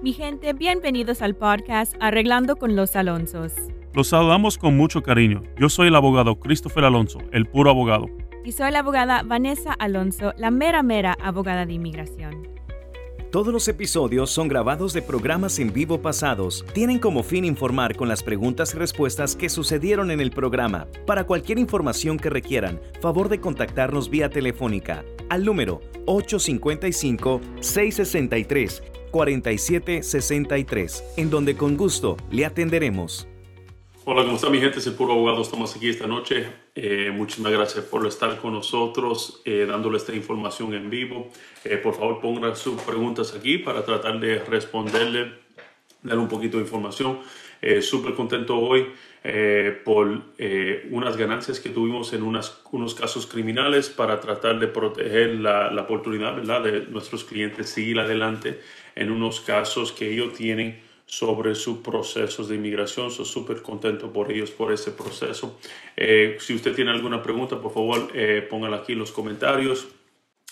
Mi gente, bienvenidos al podcast Arreglando con los Alonsos. Los saludamos con mucho cariño. Yo soy el abogado Christopher Alonso, el puro abogado. Y soy la abogada Vanessa Alonso, la mera mera abogada de inmigración. Todos los episodios son grabados de programas en vivo pasados. Tienen como fin informar con las preguntas y respuestas que sucedieron en el programa. Para cualquier información que requieran, favor de contactarnos vía telefónica al número 855 663 4763, en donde con gusto le atenderemos. Hola, ¿cómo está mi gente? Es el Puro Abogado. Estamos aquí esta noche. Eh, muchísimas gracias por estar con nosotros, eh, dándole esta información en vivo. Eh, por favor, pongan sus preguntas aquí para tratar de responderle, dar un poquito de información. Súper contento hoy por unas ganancias que tuvimos en unas, unos casos criminales para tratar de proteger la, la oportunidad ¿verdad? de nuestros clientes seguir adelante en unos casos que ellos tienen sobre sus procesos de inmigración. Soy súper contento por ellos, por ese proceso. Eh, si usted tiene alguna pregunta, por favor, eh, póngala aquí en los comentarios.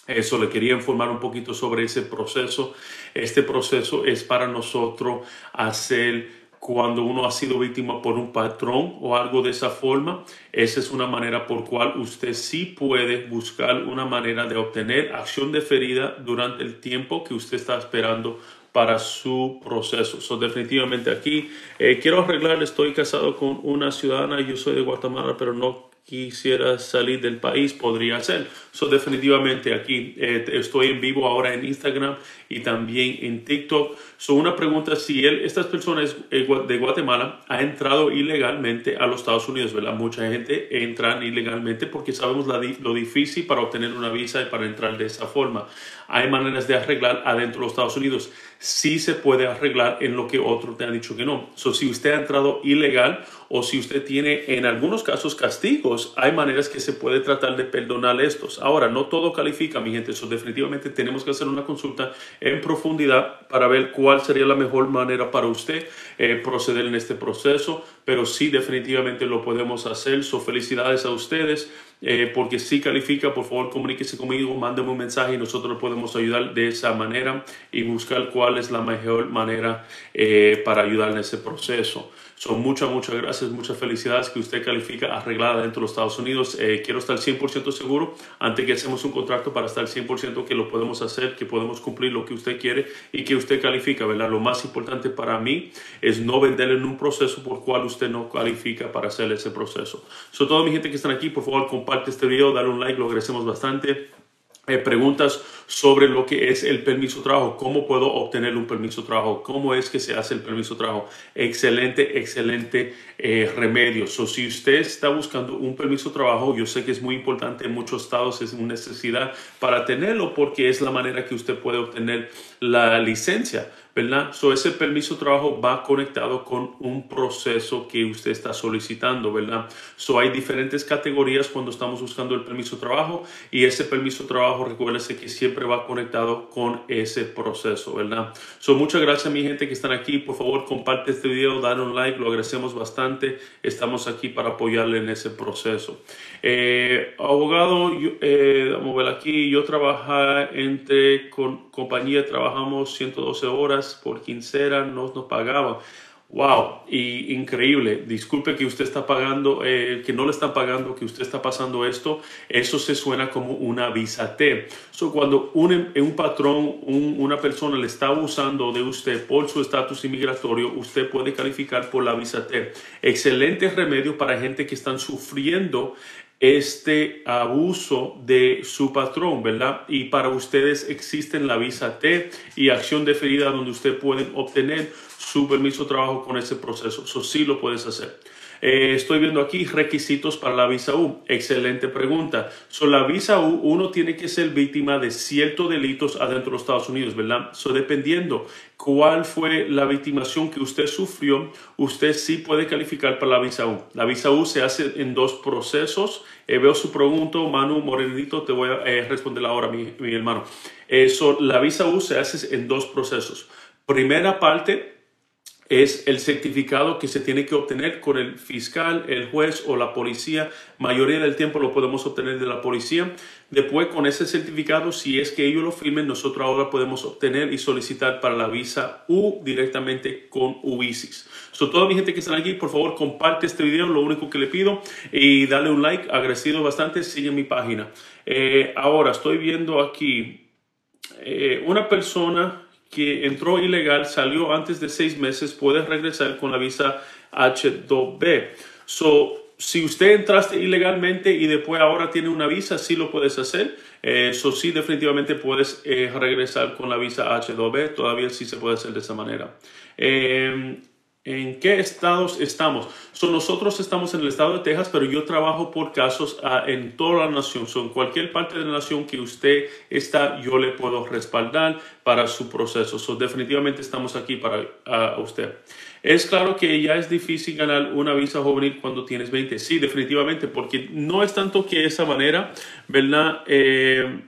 Eso le quería informar un poquito sobre ese proceso. Este proceso es para nosotros hacer cuando uno ha sido víctima por un patrón o algo de esa forma, esa es una manera por cual usted sí puede buscar una manera de obtener acción deferida durante el tiempo que usted está esperando para su proceso. So, definitivamente aquí eh, quiero arreglar, estoy casado con una ciudadana, yo soy de Guatemala, pero no quisiera salir del país, podría ser. So, definitivamente aquí eh, estoy en vivo ahora en Instagram y también en TikTok. So, una pregunta, si él, estas personas eh, de Guatemala ha entrado ilegalmente a los Estados Unidos, ¿verdad? Mucha gente entra ilegalmente porque sabemos lo difícil para obtener una visa y para entrar de esa forma. Hay maneras de arreglar adentro de los Estados Unidos. Sí se puede arreglar en lo que otro te ha dicho que no. So, si usted ha entrado ilegal o si usted tiene en algunos casos castigos, hay maneras que se puede tratar de perdonar estos. Ahora, no todo califica, mi gente. Eso definitivamente tenemos que hacer una consulta en profundidad para ver cuál sería la mejor manera para usted eh, proceder en este proceso. Pero sí, definitivamente lo podemos hacer. So, felicidades a ustedes. Eh, porque si califica, por favor comuníquese conmigo, mándeme un mensaje y nosotros podemos ayudar de esa manera y buscar cuál es la mejor manera eh, para ayudar en ese proceso. Son muchas, muchas gracias, muchas felicidades que usted califica arreglada dentro de los Estados Unidos. Eh, quiero estar 100% seguro antes que hacemos un contrato para estar 100% que lo podemos hacer, que podemos cumplir lo que usted quiere y que usted califica, ¿verdad? Lo más importante para mí es no venderle en un proceso por cual usted no califica para hacer ese proceso. So, toda mi gente que están aquí, por favor, comparte este video, dale un like, lo agradecemos bastante. Eh, preguntas sobre lo que es el permiso de trabajo, cómo puedo obtener un permiso de trabajo, cómo es que se hace el permiso de trabajo. Excelente, excelente eh, remedio. So, si usted está buscando un permiso de trabajo, yo sé que es muy importante en muchos estados, es una necesidad para tenerlo porque es la manera que usted puede obtener la licencia. ¿Verdad? So, ese permiso de trabajo va conectado con un proceso que usted está solicitando, ¿verdad? So, hay diferentes categorías cuando estamos buscando el permiso de trabajo y ese permiso de trabajo, recuérdese que siempre va conectado con ese proceso, ¿verdad? So, muchas gracias a mi gente que están aquí. Por favor, comparte este video, dale un like, lo agradecemos bastante. Estamos aquí para apoyarle en ese proceso. Eh, abogado, eh, vamos a ver aquí, yo trabajo entre con, compañía, trabajamos 112 horas por quincena, no nos pagaban. Wow, y increíble. Disculpe que usted está pagando, eh, que no le están pagando, que usted está pasando esto. Eso se suena como una visa T. So, cuando un, un patrón, una persona le está abusando de usted por su estatus inmigratorio, usted puede calificar por la visa T. Excelente remedio para gente que están sufriendo este abuso de su patrón, ¿verdad? Y para ustedes existen la visa T y acción deferida donde usted puede obtener su permiso de trabajo con ese proceso. Eso sí lo puedes hacer. Eh, estoy viendo aquí requisitos para la visa U. Excelente pregunta. So, la visa U, uno tiene que ser víctima de ciertos delitos adentro de los Estados Unidos, ¿verdad? So, dependiendo cuál fue la victimación que usted sufrió, usted sí puede calificar para la visa U. La visa U se hace en dos procesos. Eh, veo su pregunta, Manu Morenito, te voy a eh, responder ahora, mi, hermano. Eso, la visa U se hace en dos procesos. Primera parte, es el certificado que se tiene que obtener con el fiscal, el juez o la policía. Mayoría del tiempo lo podemos obtener de la policía. Después, con ese certificado, si es que ellos lo firmen, nosotros ahora podemos obtener y solicitar para la visa U directamente con UISIS. So, toda mi gente que está aquí, por favor, comparte este video, lo único que le pido, y dale un like, agradecido bastante, sigue mi página. Eh, ahora, estoy viendo aquí eh, una persona que entró ilegal, salió antes de seis meses, puede regresar con la visa H2B. So, si usted entraste ilegalmente y después ahora tiene una visa, sí lo puedes hacer. Eso sí, definitivamente puedes eh, regresar con la visa H2B. Todavía sí se puede hacer de esa manera. Eh, ¿En qué estados estamos? So, nosotros estamos en el estado de Texas, pero yo trabajo por casos ah, en toda la nación. So, en cualquier parte de la nación que usted está, yo le puedo respaldar para su proceso. So, definitivamente estamos aquí para ah, usted. Es claro que ya es difícil ganar una visa juvenil cuando tienes 20. Sí, definitivamente, porque no es tanto que esa manera, ¿verdad? Eh,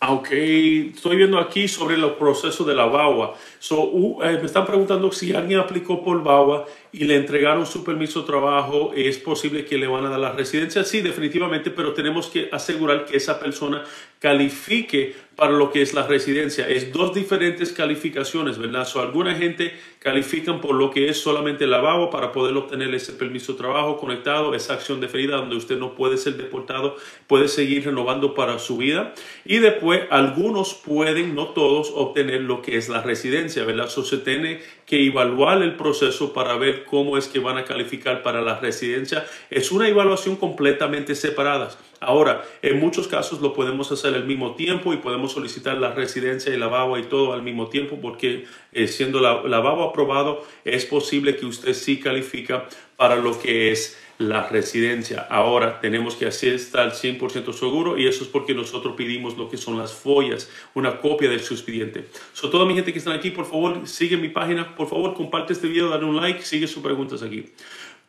aunque estoy viendo aquí sobre el proceso de la VAWA. So, eh, me están preguntando si alguien aplicó por VAWA y le entregaron su permiso de trabajo, ¿es posible que le van a dar la residencia? Sí, definitivamente, pero tenemos que asegurar que esa persona califique para lo que es la residencia. Es dos diferentes calificaciones, ¿verdad? So, alguna gente califican por lo que es solamente el lavabo para poder obtener ese permiso de trabajo conectado, esa acción deferida donde usted no puede ser deportado, puede seguir renovando para su vida. Y después algunos pueden, no todos, obtener lo que es la residencia, ¿verdad? So, se tiene que evaluar el proceso para ver cómo es que van a calificar para la residencia. Es una evaluación completamente separada. Ahora, en muchos casos lo podemos hacer al mismo tiempo y podemos solicitar la residencia y la BABA y todo al mismo tiempo porque eh, siendo la, la aprobado es posible que usted sí califica para lo que es la residencia. Ahora tenemos que hacer estar 100% seguro y eso es porque nosotros pedimos lo que son las follas, una copia del expediente. So, toda mi gente que está aquí, por favor, sigue mi página, por favor, comparte este video, dale un like, sigue sus preguntas aquí.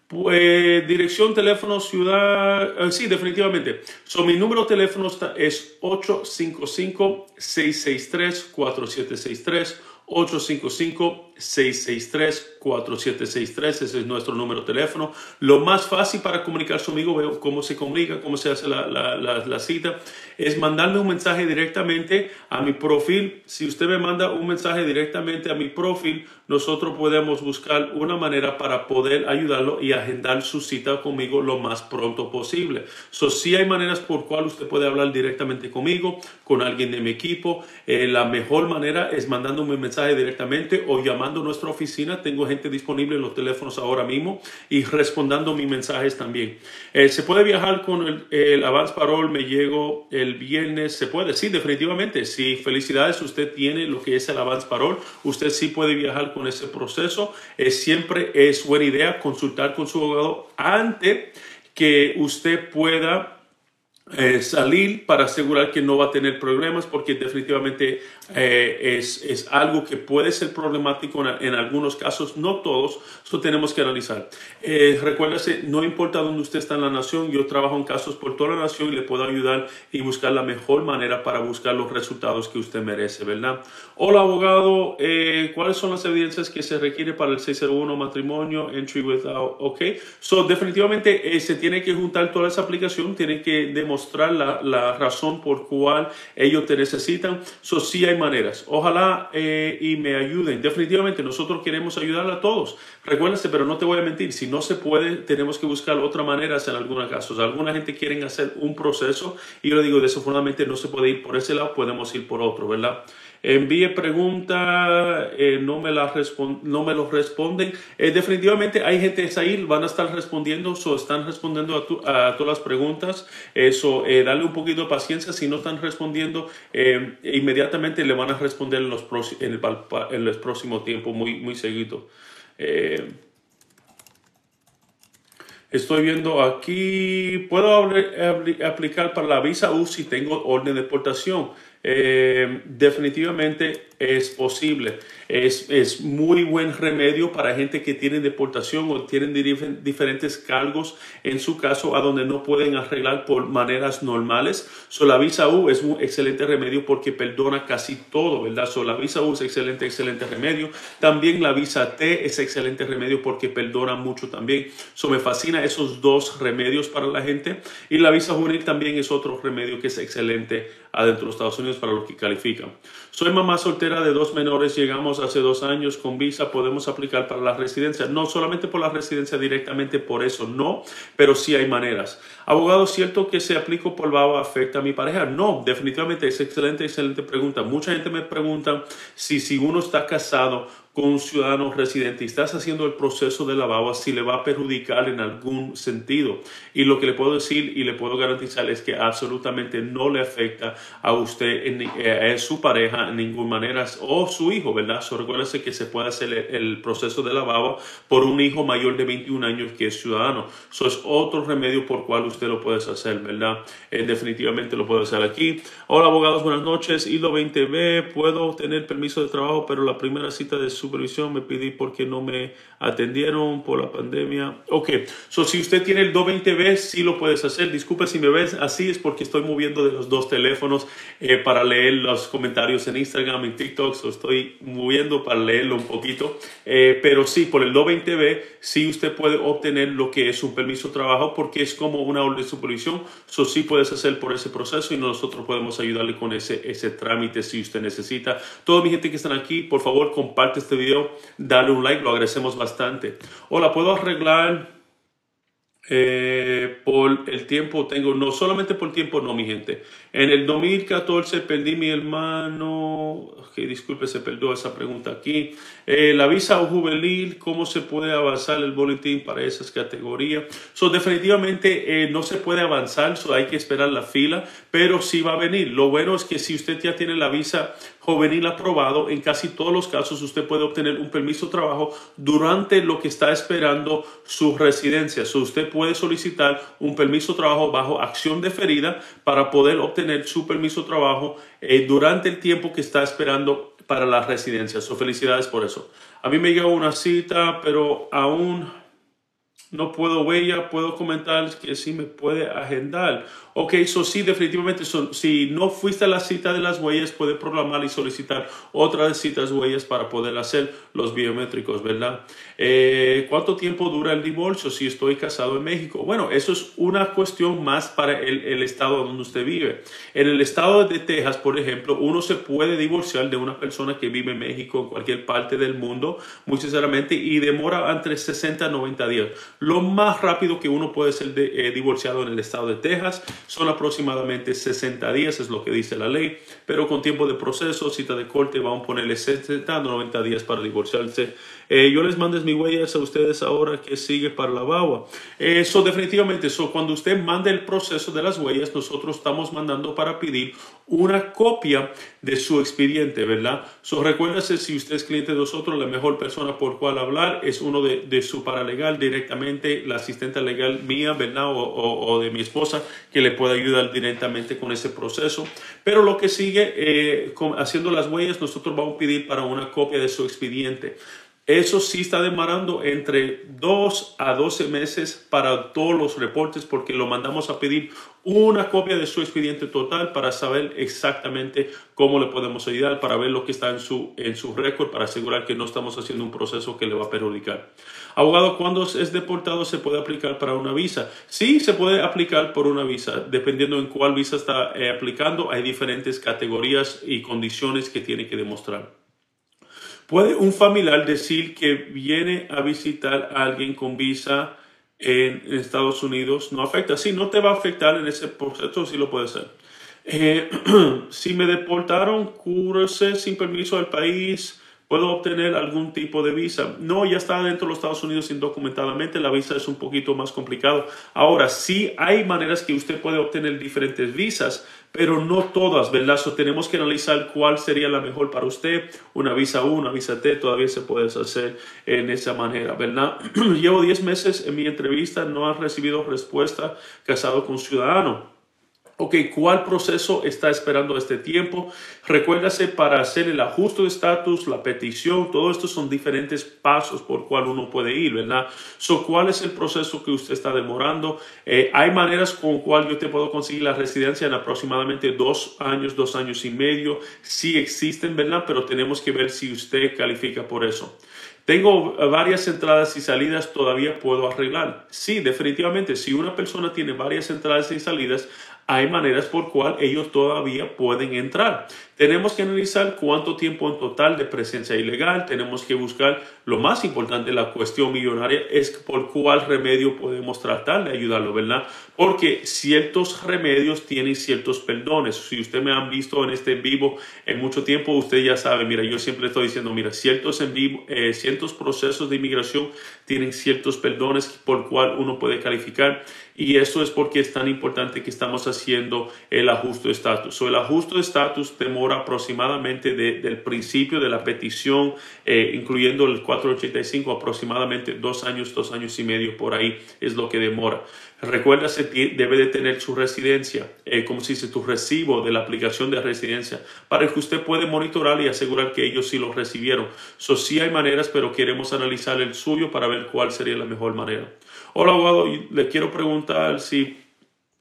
Pues dirección, teléfono, ciudad, eh, sí, definitivamente. So, mi número de teléfono está, es 855-663-4763, 855-663. 4763, ese es nuestro número de teléfono. Lo más fácil para comunicar conmigo, veo cómo se comunica, cómo se hace la, la, la, cita, es mandarme un mensaje directamente a mi perfil. Si usted me manda un mensaje directamente a mi perfil, nosotros podemos buscar una manera para poder ayudarlo y agendar su cita conmigo lo más pronto posible. So, sí hay maneras por cual usted puede hablar directamente conmigo, con alguien de mi equipo. Eh, la mejor manera es mandándome un mensaje directamente o llamando nuestra oficina. Tengo gente disponible en los teléfonos ahora mismo y respondiendo mis mensajes también. Eh, ¿Se puede viajar con el, el Avance Parol? Me llego el viernes. ¿Se puede? Sí, definitivamente. Sí, felicidades. Usted tiene lo que es el Avance Parol. Usted sí puede viajar con ese proceso. siempre es buena idea consultar con su abogado antes que usted pueda eh, salir para asegurar que no va a tener problemas porque definitivamente eh, es, es, algo que puede ser problemático en, algunos casos, no todos, eso tenemos que analizar. Eh, recuérdese, no importa dónde usted está en la nación, yo trabajo en casos por toda la nación y le puedo ayudar y buscar la mejor manera para buscar los resultados que usted merece, ¿verdad? Hola abogado, eh, ¿cuáles son las evidencias que se requiere para el 601 matrimonio, entry without, ok? So definitivamente se tiene que juntar toda esa aplicación, tiene que demostrar la, la razón por cual ellos te necesitan. So sí hay maneras. Ojalá eh, y me ayuden. Definitivamente nosotros queremos ayudar a todos. Recuérdense, pero no te voy a mentir, si no se puede, tenemos que buscar otra manera en algunos casos. Alguna gente quiere hacer un proceso y yo le digo, desafortunadamente no se puede ir por ese lado, podemos ir por otro, ¿verdad? Envíe preguntas, eh, no, me la no me lo responden. Eh, definitivamente hay gente ahí, van a estar respondiendo, o están respondiendo a, todas las preguntas. Eso, eh, dale un poquito de paciencia. Si no están respondiendo, inmediatamente le van a responder en los, en el, en el próximo tiempo, muy, muy seguido. Estoy viendo aquí, puedo aplicar para la visa U si tengo orden de deportación. Eh, definitivamente es posible. Es, es, muy buen remedio para gente que tiene deportación o tienen diferentes cargos en su caso a donde no pueden arreglar por maneras normales. So, la visa U es un excelente remedio porque perdona casi todo, ¿verdad? So, la visa U es excelente, excelente remedio. También la visa T es excelente remedio porque perdona mucho también. So, me fascina esos dos remedios para la gente. Y la visa juvenil también es otro remedio que es excelente adentro de Estados Unidos para los que califican. Soy mamá soltera de dos menores, llegamos hace dos años con visa, podemos aplicar para la residencia. No solamente por la residencia directamente por eso, no, pero sí hay maneras. Abogado, ¿cierto que se aplico por baba afecta a mi pareja? No, definitivamente es excelente, excelente pregunta. Mucha gente me pregunta si si uno está casado con un ciudadano residente y estás haciendo el proceso de lavado, si le va a perjudicar en algún sentido. Y lo que le puedo decir y le puedo garantizar es que absolutamente no le afecta a usted, en, eh, a su pareja en ninguna manera o su hijo, ¿verdad? So, recuérdese que se puede hacer el, proceso de lavado por un hijo mayor de 21 años que es ciudadano. Eso es otro remedio por cual usted lo puede hacer, ¿verdad? Eh, definitivamente lo puede hacer aquí. Hola abogados, buenas noches. Hilo 20B, puedo tener permiso de trabajo, pero la primera cita de supervisión me pedí porque no me atendieron por la pandemia. Ok, so si usted tiene el 220B, sí lo puedes hacer. Disculpe si me ves así, es porque estoy moviendo de los dos teléfonos eh, para leer los comentarios en Instagram, en TikTok, so estoy moviendo para leerlo un poquito. Eh, pero sí, por el 220B, sí usted puede obtener lo que es un permiso de trabajo porque es como una orden de supervisión. So sí puedes hacer por ese proceso y nosotros podemos ayudarle con ese, ese trámite si usted necesita. Toda mi gente que están aquí, por favor, comparte este video, dale un like, lo agradecemos bastante. Hola, ¿puedo arreglar eh, por el tiempo? Tengo, no solamente por tiempo, no, mi gente. En el 2014 perdí mi hermano, que disculpe, se perdió esa pregunta aquí. Eh, la visa juvenil, ¿cómo se puede avanzar el boletín para esas categorías? So, definitivamente eh, no se puede avanzar, so hay que esperar la fila, pero sí va a venir. Lo bueno es que si usted ya tiene la visa juvenil aprobado, en casi todos los casos usted puede obtener un permiso de trabajo durante lo que está esperando su residencia. So, usted puede solicitar un permiso de trabajo bajo acción deferida para poder obtener tener su permiso de trabajo eh, durante el tiempo que está esperando para la residencia. So, felicidades por eso. A mí me llegó una cita, pero aún no puedo huella, puedo comentar que sí me puede agendar. Ok, eso sí, definitivamente, si no fuiste a la cita de las huellas, puede programar y solicitar otras citas huellas para poder hacer los biométricos, ¿verdad? Eh, ¿Cuánto tiempo dura el divorcio si estoy casado en México? Bueno, eso es una cuestión más para el, el estado donde usted vive. En el estado de Texas, por ejemplo, uno se puede divorciar de una persona que vive en México, en cualquier parte del mundo, muy sinceramente, y demora entre 60 a 90 días. Lo más rápido que uno puede ser eh, divorciado en el estado de Texas son aproximadamente 60 días, es lo que dice la ley, pero con tiempo de proceso, cita de corte, vamos a ponerle 60 a 90 días para divorciarse. Eh, yo les mandes mis huellas a ustedes ahora que sigue para la BAWA. Eso definitivamente, eso cuando usted mande el proceso de las huellas, nosotros estamos mandando para pedir una copia de su expediente, ¿verdad? So, recuérdese, si usted es cliente de nosotros, la mejor persona por cual hablar es uno de, de su paralegal directamente, la asistente legal mía, ¿verdad? O, o, de mi esposa, que le puede ayudar directamente con ese proceso. Pero lo que sigue, eh, haciendo las huellas, nosotros vamos a pedir para una copia de su expediente. Eso sí está demorando entre 2 a 12 meses para todos los reportes porque lo mandamos a pedir una copia de su expediente total para saber exactamente cómo le podemos ayudar, para ver lo que está en su, en su récord, para asegurar que no estamos haciendo un proceso que le va a perjudicar. Abogado, ¿cuándo es deportado se puede aplicar para una visa? Sí, se puede aplicar por una visa, dependiendo en cuál visa está eh, aplicando. Hay diferentes categorías y condiciones que tiene que demostrar. ¿Puede un familiar decir que viene a visitar a alguien con visa en Estados Unidos? No afecta. Sí, no te va a afectar en ese proceso, sí lo puede hacer. Eh, si me deportaron, cúrese sin permiso del país ¿Puedo obtener algún tipo de visa? No, ya está dentro de los Estados Unidos indocumentadamente, la visa es un poquito más complicado. Ahora, sí hay maneras que usted puede obtener diferentes visas, pero no todas, ¿verdad? So, tenemos que analizar cuál sería la mejor para usted. Una visa U, una visa T, todavía se puede hacer en esa manera, ¿verdad? Llevo 10 meses en mi entrevista, no ha recibido respuesta casado con ciudadano. Ok, ¿cuál proceso está esperando este tiempo? Recuérdase para hacer el ajuste de estatus, la petición, todo esto son diferentes pasos por cual uno puede ir, ¿verdad? So, ¿Cuál es el proceso que usted está demorando? Eh, hay maneras con cual yo te puedo conseguir la residencia en aproximadamente dos años, dos años y medio. Sí existen, ¿verdad? Pero tenemos que ver si usted califica por eso. Tengo varias entradas y salidas, todavía puedo arreglar. Sí, definitivamente, si una persona tiene varias entradas y salidas, hay maneras por cual ellos todavía pueden entrar. Tenemos que analizar cuánto tiempo en total de presencia ilegal, tenemos que buscar lo más importante, la cuestión millonaria, es por cuál remedio podemos tratar de ayudarlo, ¿verdad? Porque ciertos remedios tienen ciertos perdones. Si usted me han visto en este en vivo en mucho tiempo, usted ya sabe, mira, yo siempre estoy diciendo, mira, ciertos en vivo, eh, ciertos procesos de inmigración tienen ciertos perdones por cual uno puede calificar y eso es porque es tan importante que estamos haciendo el ajuste de estatus. el ajuste de estatus aproximadamente del principio de la petición, eh, incluyendo el 485, aproximadamente dos años, dos años y medio por ahí es lo que demora. Recuerda, se debe de tener su residencia, eh, como se dice, tu recibo de la aplicación de residencia, para que usted pueda monitorar y asegurar que ellos sí lo recibieron. So, sí hay maneras, pero queremos analizar el suyo para ver cuál sería la mejor manera. Hola, abogado, le quiero preguntar si,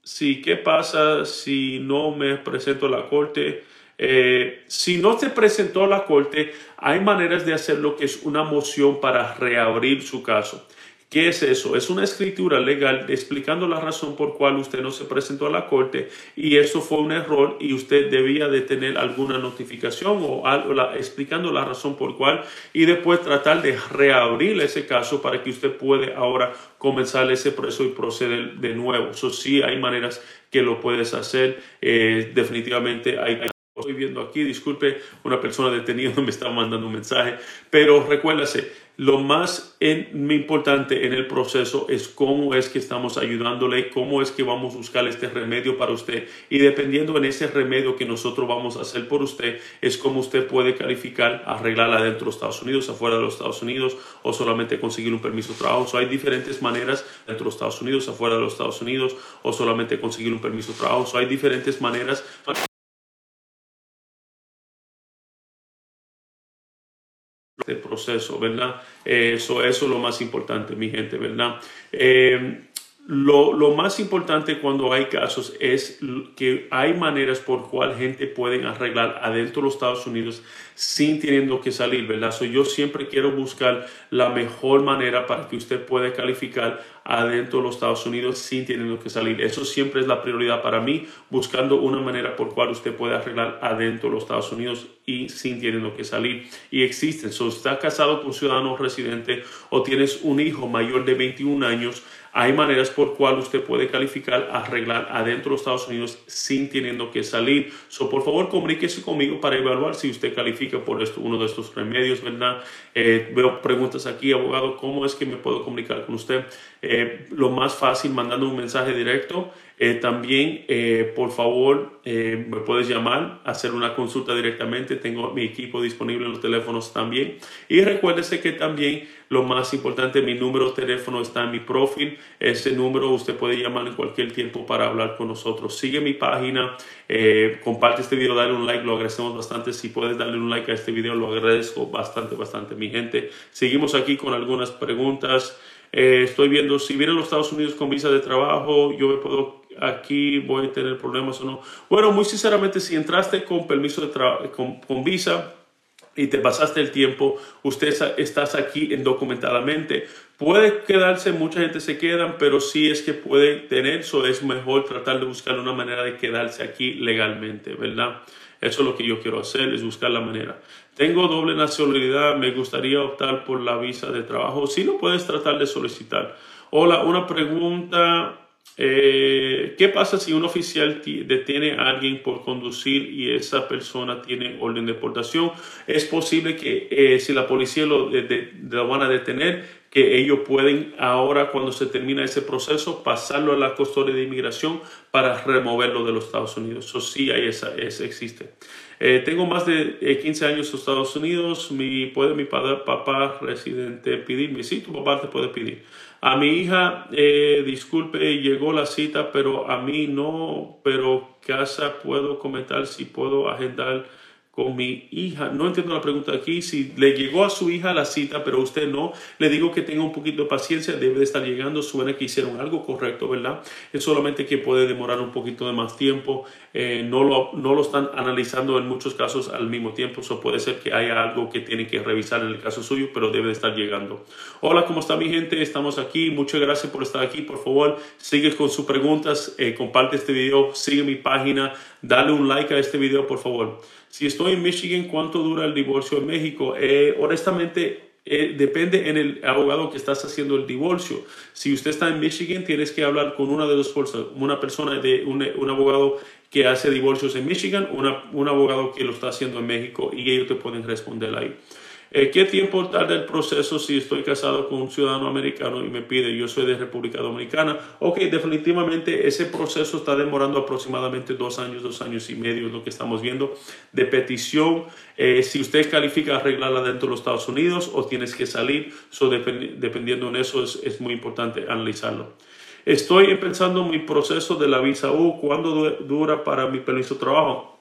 si qué pasa si no me presento a la corte. Eh, si no se presentó a la corte, hay maneras de hacer lo que es una moción para reabrir su caso. ¿Qué es eso? Es una escritura legal explicando la razón por cual usted no se presentó a la corte y eso fue un error y usted debía de tener alguna notificación o algo explicando la razón por cual y después tratar de reabrir ese caso para que usted pueda ahora comenzar ese proceso y proceder de nuevo. Eso sí, hay maneras que lo puedes hacer. Eh, definitivamente hay estoy viendo aquí, disculpe, una persona detenida me está mandando un mensaje, pero recuérdase, lo más importante en el proceso es cómo es que estamos ayudándole, cómo es que vamos a buscar este remedio para usted y dependiendo en ese remedio que nosotros vamos a hacer por usted es cómo usted puede calificar, arreglarla dentro de Estados Unidos, afuera de los Estados Unidos o solamente conseguir un permiso de trabajo. hay diferentes maneras dentro de Estados Unidos, afuera de los Estados Unidos o solamente conseguir un permiso de trabajo. hay diferentes maneras este proceso, ¿verdad? Eso, eso es lo más importante, mi gente, ¿verdad? Eh, lo, lo, más importante cuando hay casos es que hay maneras por cual gente pueden arreglar adentro de los Estados Unidos sin teniendo que salir, ¿verdad? yo siempre quiero buscar la mejor manera para que usted pueda calificar adentro de los Estados Unidos sin teniendo que salir. Eso siempre es la prioridad para mí, buscando una manera por cual usted puede arreglar adentro de los Estados Unidos y sin teniendo que salir. Y existen. Si está casado con un ciudadano residente o tienes un hijo mayor de 21 años, hay maneras por cual usted puede calificar, arreglar adentro de los Estados Unidos sin teniendo que salir. So, por favor, comuníquese conmigo para evaluar si usted califica por esto, uno de estos remedios, ¿verdad? Eh, veo preguntas aquí, abogado, ¿cómo es que me puedo comunicar con usted? Eh, lo más fácil, mandando un mensaje directo. Eh, también, por favor, me puedes llamar, hacer una consulta directamente. Tengo mi equipo disponible en los teléfonos también. Y recuérdese que también lo más importante, mi número de teléfono está en mi profil. Ese número usted puede llamar en cualquier tiempo para hablar con nosotros. Sigue mi página, eh, comparte este video, dale un like, lo agradecemos bastante. Si puedes darle un like a este video, lo agradezco bastante, bastante, mi gente. Seguimos aquí con algunas preguntas. Eh, estoy viendo si vienen los Estados Unidos con visa de trabajo, yo me puedo aquí voy a tener problemas o no. Bueno, muy sinceramente, si entraste con permiso de con, con visa, y te pasaste el tiempo, usted estás aquí indocumentadamente. Puede quedarse, mucha gente se quedan, pero sí es que puede tener, eso es mejor tratar de buscar una manera de quedarse aquí legalmente, ¿verdad? Eso es lo que yo quiero hacer, es buscar la manera. Tengo doble nacionalidad, me gustaría optar por la visa de trabajo. Si no puedes tratar de solicitar. Hola, una pregunta eh, ¿Qué pasa si un oficial detiene a alguien por conducir y esa persona tiene orden de deportación? Es posible que eh, si la policía lo, van a detener, que ellos pueden ahora, cuando se termina ese proceso, pasarlo a la custodia de inmigración para removerlo de los Estados Unidos. Eso sí, ahí esa, existe. Eh, tengo más de 15 años en Estados Unidos. Mi, ¿Puede mi padre, papá residente pedirme? Sí, tu papá te puede pedir. A mi hija, eh, disculpe, llegó la cita, pero a mí no, pero casa puedo comentar si puedo agendar con mi hija. No entiendo la pregunta aquí. Si le llegó a su hija la cita, pero usted no, le digo que tenga un poquito de paciencia. Debe de estar llegando. Suena que hicieron algo correcto, ¿verdad? Es solamente que puede demorar un poquito de más tiempo. Eh, no, lo, no lo están analizando en muchos casos al mismo tiempo. Eso puede ser que haya algo que tiene que revisar en el caso suyo, pero debe de estar llegando. Hola, ¿cómo está mi gente? Estamos aquí. Muchas gracias por estar aquí. Por favor, sigue con sus preguntas. Eh, comparte este video. Sigue mi página. Dale un like a este video, por favor. Si estoy en Michigan, ¿cuánto dura el divorcio en México? Eh, honestamente, eh, depende en el abogado que estás haciendo el divorcio. Si usted está en Michigan, tienes que hablar con una de dos fuerzas, una persona de un, un abogado que hace divorcios en Michigan, una, un abogado que lo está haciendo en México y ellos te pueden responder ahí. Eh, ¿Qué tiempo tarda el proceso si estoy casado con un ciudadano americano y me pide, yo soy de República Dominicana? Ok, definitivamente ese proceso está demorando aproximadamente dos años, dos años y medio, es lo que estamos viendo, de petición. Eh, si usted califica arreglarla dentro de los Estados Unidos o tienes que salir, so dependiendo en eso es, es muy importante analizarlo. Estoy en mi proceso de la visa U, ¿cuándo dura para mi permiso de trabajo?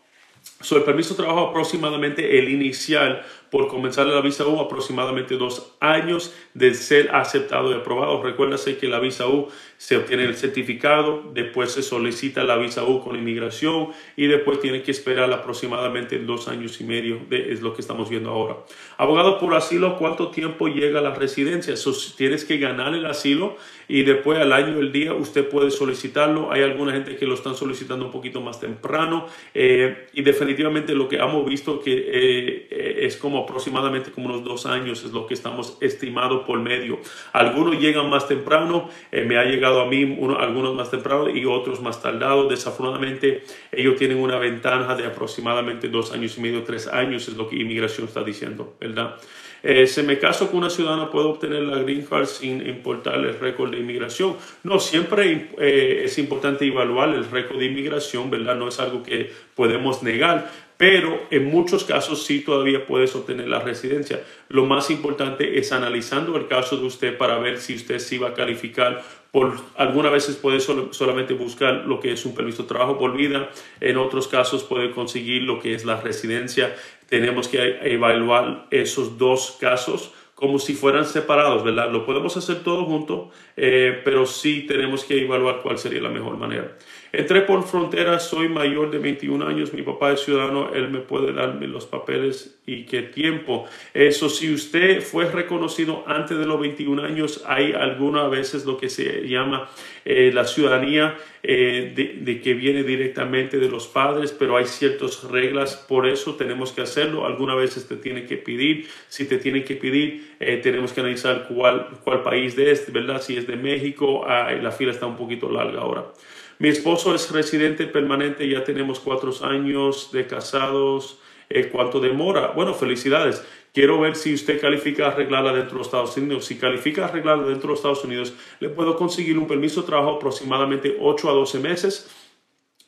So, el permiso de trabajo aproximadamente el inicial por comenzar la visa U aproximadamente dos años de ser aceptado y aprobado. Recuérdase que la visa U se obtiene el certificado, después se solicita la visa U con inmigración y después tiene que esperar aproximadamente dos años y medio, de, es lo que estamos viendo ahora. Abogado por asilo, ¿cuánto tiempo llega a la residencia? So, tienes que ganar el asilo y después al año, el día, usted puede solicitarlo. Hay alguna gente que lo están solicitando un poquito más temprano eh, y definitivamente lo que hemos visto que eh, es como aproximadamente como unos dos años es lo que estamos estimado por medio. Algunos llegan más temprano, eh, me ha llegado a mí algunos más temprano y otros más tardados. Desafortunadamente ellos tienen una ventaja de aproximadamente dos años y medio, tres años, es lo que inmigración está diciendo, ¿verdad? Eh, si me caso con una ciudadana, ¿puedo obtener la green card sin importar el récord de inmigración? No, siempre eh, es importante evaluar el récord de inmigración, ¿verdad? No es algo que podemos negar, pero en muchos casos sí todavía puedes obtener la residencia. Lo más importante es analizando el caso de usted para ver si usted sí va a calificar. Por, algunas veces puede solamente buscar lo que es un permiso de trabajo por vida, en otros casos puede conseguir lo que es la residencia. Tenemos que evaluar esos dos casos como si fueran separados, ¿verdad? Lo podemos hacer todo junto, eh, pero sí tenemos que evaluar cuál sería la mejor manera. Entré por frontera, soy mayor de 21 años, mi papá es ciudadano, él me puede darme los papeles y qué tiempo. Eso, si usted fue reconocido antes de los 21 años, hay algunas veces lo que se llama eh, la ciudadanía eh, de, que viene directamente de los padres, pero hay ciertas reglas, por eso tenemos que hacerlo. Algunas veces te tienen que pedir, si te tienen que pedir, eh, tenemos que analizar cuál, cuál país de este, ¿verdad? Si es de México, ah, la fila está un poquito larga ahora. Mi esposo es residente permanente, ya tenemos cuatro años de casados. Eh, ¿Cuánto demora? Bueno, felicidades. Quiero ver si usted califica arreglarla dentro de los Estados Unidos. Si califica arreglarla dentro de los Estados Unidos, le puedo conseguir un permiso de trabajo aproximadamente 8 a 12 meses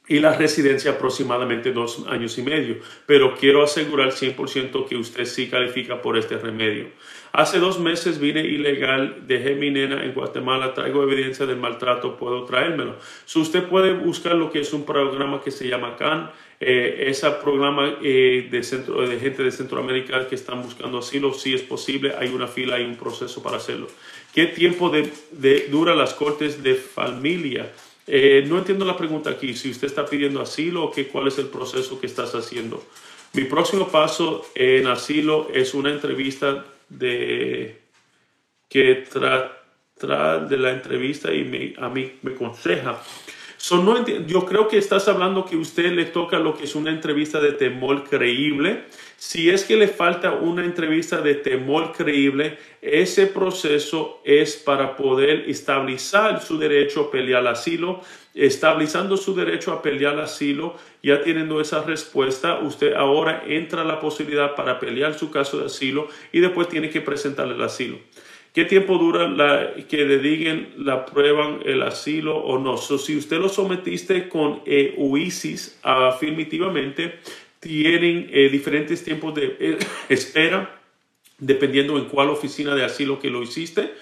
y la residencia aproximadamente dos años y medio. Pero quiero asegurar 100% que usted sí califica por este remedio. Hace dos meses vine ilegal, dejé mi nena en Guatemala, traigo evidencia del maltrato, puedo traérmelo. Si usted puede buscar lo que es un programa que se llama CAN, eh, ese programa eh, de, centro, de gente de Centroamérica que están buscando asilo, si es posible, hay una fila, hay un proceso para hacerlo. ¿Qué tiempo de, dura las cortes de familia? Eh, no entiendo la pregunta aquí, si usted está pidiendo asilo qué, cuál es el proceso que estás haciendo. Mi próximo paso en asilo es una entrevista de que trata de la entrevista y a mí me aconseja. Yo creo que estás hablando que usted le toca lo que es una entrevista de temor creíble. Si es que le falta una entrevista de temor creíble, ese proceso es para poder estabilizar su derecho a pelear asilo. Estabilizando su derecho a pelear asilo, ya teniendo esa respuesta, usted ahora entra a la posibilidad para pelear su caso de asilo y después tiene que presentarle el asilo. ¿Qué tiempo dura la, que le digan, la prueban el asilo o no? si usted lo sometiste con EUISIS afirmativamente, tienen eh, diferentes tiempos de eh, espera, dependiendo en cuál oficina de asilo que lo hiciste,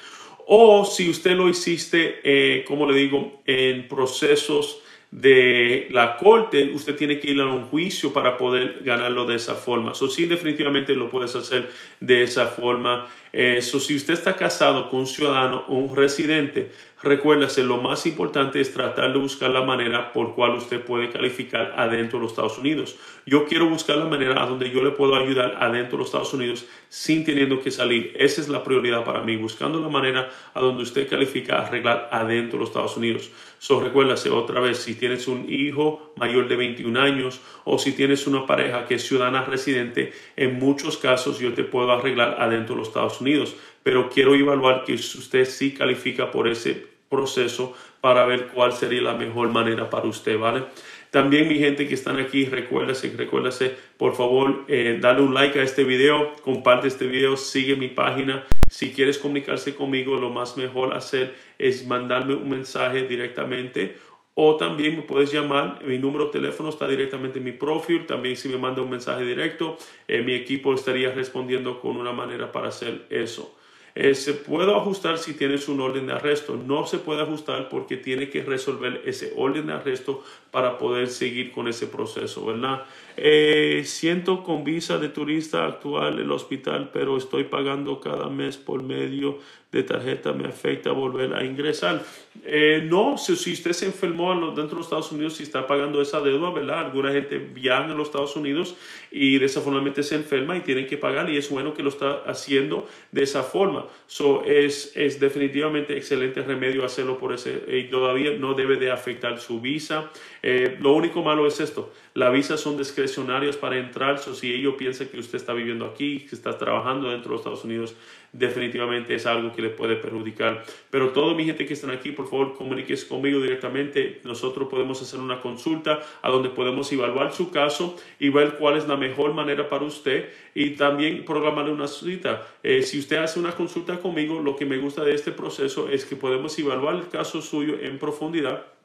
o si usted lo hiciste, eh, como le digo, en procesos de la corte, usted tiene que ir a un juicio para poder ganarlo de esa forma. Eso sí, definitivamente lo puedes hacer de esa forma. Eso, si usted está casado con un ciudadano o un residente, recuérdase, lo más importante es tratar de buscar la manera por cual usted puede calificar adentro de los Estados Unidos. Yo quiero buscar la manera a donde yo le puedo ayudar adentro de los Estados Unidos sin teniendo que salir. Esa es la prioridad para mí, buscando la manera a donde usted califica arreglar adentro de los Estados Unidos. So, recuérdase otra vez, si tienes un hijo mayor de 21 años o si tienes una pareja que es ciudadana residente, en muchos casos yo te puedo arreglar adentro de los Estados Unidos pero quiero evaluar que usted sí califica por ese proceso para ver cuál sería la mejor manera para usted, ¿vale? También mi gente que están aquí, recuérdese, recuérdese, por favor, eh, dale un like a este video, comparte este video, sigue mi página. Si quieres comunicarse conmigo, lo más mejor hacer es mandarme un mensaje directamente o también me puedes llamar, mi número de teléfono está directamente en mi perfil, también si me manda un mensaje directo, eh, mi equipo estaría respondiendo con una manera para hacer eso. Eh, se puede ajustar si tienes un orden de arresto. No se puede ajustar porque tiene que resolver ese orden de arresto para poder seguir con ese proceso, ¿verdad? Eh, siento con visa de turista actual el hospital, pero estoy pagando cada mes por medio de tarjeta me afecta volver a ingresar. Eh, no, si, usted se enfermó dentro de los Estados Unidos, si está pagando esa deuda, ¿verdad? Alguna gente viaja a los Estados Unidos y desafortunadamente se enferma y tienen que pagar y es bueno que lo está haciendo de esa forma. So, es, es definitivamente excelente remedio hacerlo por ese y todavía no debe de afectar su visa. Eh, lo único malo es esto, las visas son discrecionarias para entrar, so, si ellos piensan que usted está viviendo aquí, que está trabajando dentro de los Estados Unidos, definitivamente es algo que le puede perjudicar. Pero todo mi gente que están aquí, por favor, comuníquese conmigo directamente. Nosotros podemos hacer una consulta a donde podemos evaluar su caso y ver cuál es la mejor manera para usted y también programarle una cita. Eh, si usted hace una consulta conmigo, lo que me gusta de este proceso es que podemos evaluar el caso suyo en profundidad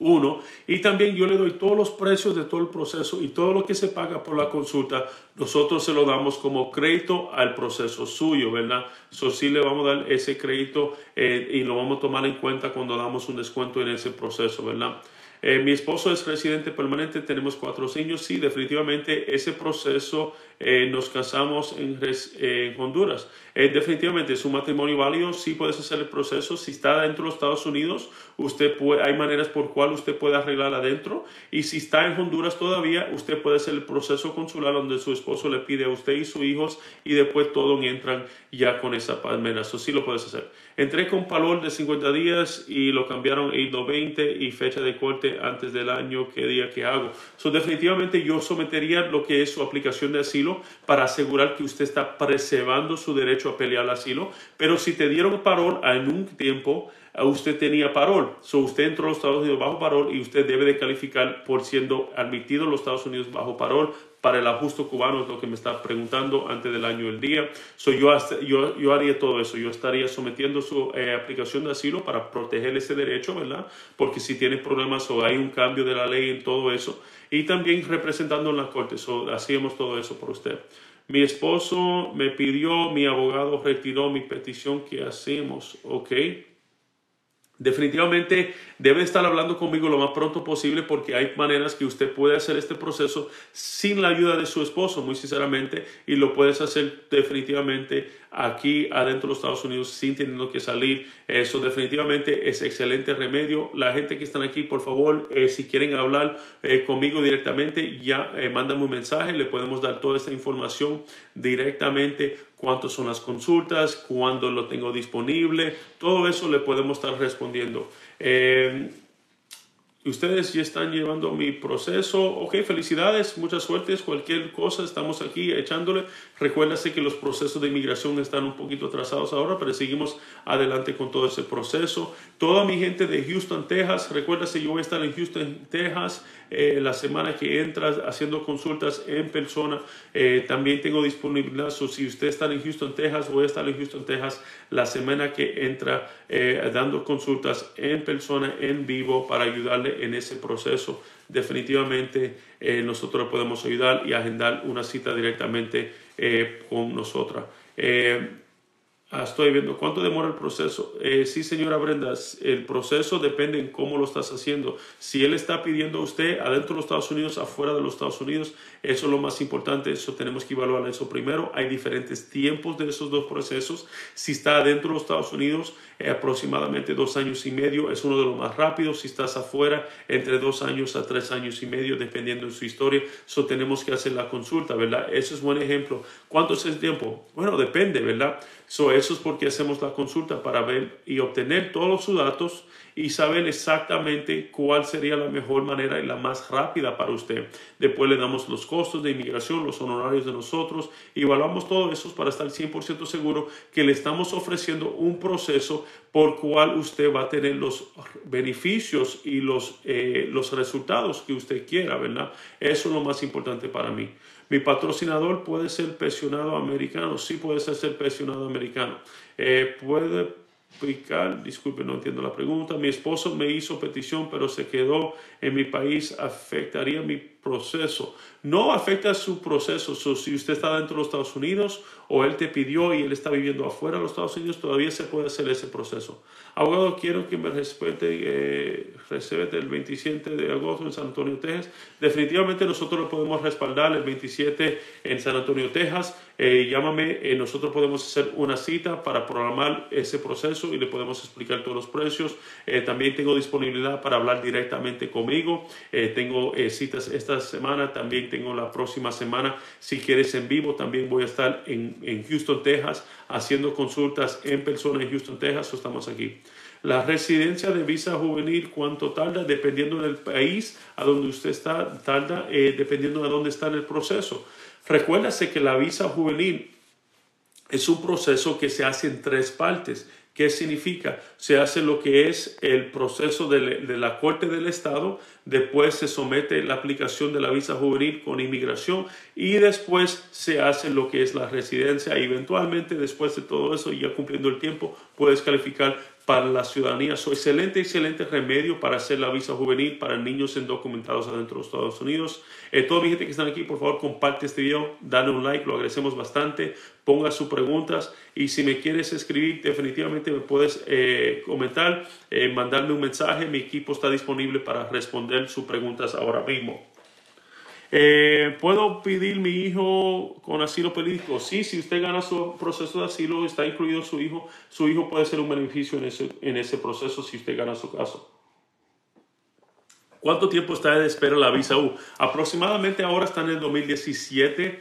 uno, y también yo le doy todos los precios de todo el proceso y todo lo que se paga por la consulta, nosotros se lo damos como crédito al proceso suyo, ¿verdad? So, sí le vamos a dar ese crédito eh, y lo vamos a tomar en cuenta cuando damos un descuento en ese proceso, ¿verdad? Eh, mi esposo es residente permanente, tenemos cuatro niños. Sí, definitivamente ese proceso eh, nos casamos en, Honduras. Eh, definitivamente es un matrimonio válido, sí puedes hacer el proceso. Si está dentro de los Estados Unidos, usted hay maneras por cual usted puede arreglar adentro. Y si está en Honduras todavía, usted puede hacer el proceso consular donde su esposo le pide a usted y sus hijos y después todos entran ya con esa palmera. Eso sí lo puedes hacer. Entré con palor de 50 días y lo cambiaron a 20 y fecha de corte antes del año que día que hago. So, definitivamente yo sometería lo que es su aplicación de asilo para asegurar que usted está preservando su derecho a pelear el asilo. Pero si te dieron parol en un tiempo, usted tenía parol. So, usted entró a los Estados Unidos bajo parol y usted debe de calificar por siendo admitido en los Estados Unidos bajo parol para el ajuste cubano, es lo que me está preguntando antes del año del día. So, yo, yo, yo haría todo eso, yo estaría sometiendo su eh, aplicación de asilo para proteger ese derecho, ¿verdad? Porque si tiene problemas o hay un cambio de la ley en todo eso, y también representando en la corte, so, hacíamos todo eso por usted. Mi esposo me pidió, mi abogado retiró mi petición, ¿qué hacemos? ¿Ok? Definitivamente debe estar hablando conmigo lo más pronto posible porque hay maneras que usted puede hacer este proceso sin la ayuda de su esposo, muy sinceramente, y lo puedes hacer definitivamente aquí adentro de los Estados Unidos sin teniendo que salir. Eso definitivamente es excelente remedio. La gente que están aquí, por favor, eh, si quieren hablar eh, conmigo directamente, ya eh, un mensaje, le podemos dar toda esta información directamente cuántas son las consultas, cuándo lo tengo disponible, todo eso le podemos estar respondiendo. Ustedes ya están llevando mi proceso. Ok, felicidades, mucha suerte. Cualquier cosa, estamos aquí echándole. Recuérdase que los procesos de inmigración están un poquito atrasados ahora, pero seguimos adelante con todo ese proceso. Toda mi gente de Houston, Texas, recuérdase, yo voy a estar en Houston, Texas, eh, la semana que entra haciendo consultas en persona. Eh, también tengo disponibilidad, so, si usted está en Houston, Texas, voy a estar en Houston, Texas la semana que entra dando consultas en persona, en vivo, para ayudarle en ese proceso. Definitivamente nosotros podemos ayudar y agendar una cita directamente con nosotras. Ah, estoy viendo. ¿Cuánto demora el proceso? Eh, sí, señora Brenda, el proceso depende en cómo lo estás haciendo. Si él está pidiendo a usted adentro de los Estados Unidos, afuera de los Estados Unidos, eso es lo más importante. Eso tenemos que evaluar eso primero. Hay diferentes tiempos de esos dos procesos. Si está adentro de los Estados Unidos, eh, aproximadamente dos años y medio es uno de los más rápidos. Si estás afuera, entre dos años a tres años y medio, dependiendo de su historia. Eso tenemos que hacer la consulta, ¿verdad? Eso es buen ejemplo. ¿Cuánto es el tiempo? Bueno, depende, ¿verdad? So, eso es porque hacemos la consulta para ver y obtener todos sus datos y saber exactamente cuál sería la mejor manera y la más rápida para usted. Después le damos los costos de inmigración, los honorarios de nosotros y evaluamos todo eso para estar 100% seguro que le estamos ofreciendo un proceso por cual usted va a tener los beneficios y los, eh, los resultados que usted quiera, ¿verdad? Eso es lo más importante para mí. Mi patrocinador puede ser pensionado americano, sí puede ser pensionado americano. Eh, puede explicar, disculpe, no entiendo la pregunta. Mi esposo me hizo petición, pero se quedó en mi país. ¿Afectaría mi proceso? No afecta su proceso. si usted está dentro de los Estados Unidos o él te pidió y él está viviendo afuera de los Estados Unidos, todavía se puede hacer ese proceso. Abogado, quiero que me respete, eh, el 27 de agosto en San Antonio, Texas. Definitivamente nosotros lo podemos respaldar el 27 en San Antonio, Texas. Eh, llámame, eh, nosotros podemos hacer una cita para programar ese proceso y le podemos explicar todos los precios. Eh, también tengo disponibilidad para hablar directamente conmigo. tengo citas esta semana, también tengo la próxima semana. Si quieres en vivo, también voy a estar en, en Houston, Texas, haciendo consultas en persona en Houston, Texas. Estamos aquí. La residencia de visa juvenil, ¿cuánto tarda? Dependiendo del país a donde usted está, tarda dependiendo de dónde está en el proceso. Recuérdase que la visa juvenil es un proceso que se hace en tres partes. ¿Qué significa? Se hace lo que es el proceso de, la Corte del Estado, después se somete la aplicación de la visa juvenil con inmigración y después se hace lo que es la residencia. Eventualmente, después de todo eso, ya cumpliendo el tiempo, puedes calificar para la ciudadanía. So, excelente, excelente remedio para hacer la visa juvenil para niños indocumentados adentro de los Estados Unidos. Eh, toda mi gente que están aquí, por favor, comparte este video, dale un like, lo agradecemos bastante, ponga sus preguntas y si me quieres escribir, definitivamente me puedes eh, comentar, eh, mandarme un mensaje. Mi equipo está disponible para responder sus preguntas ahora mismo. Eh, ¿Puedo pedir mi hijo con asilo político? Sí, si usted gana su proceso de asilo, está incluido su hijo. Su hijo puede ser un beneficio en ese, en ese proceso si usted gana su caso. ¿Cuánto tiempo está de espera la visa U? Aproximadamente ahora están en el 2017,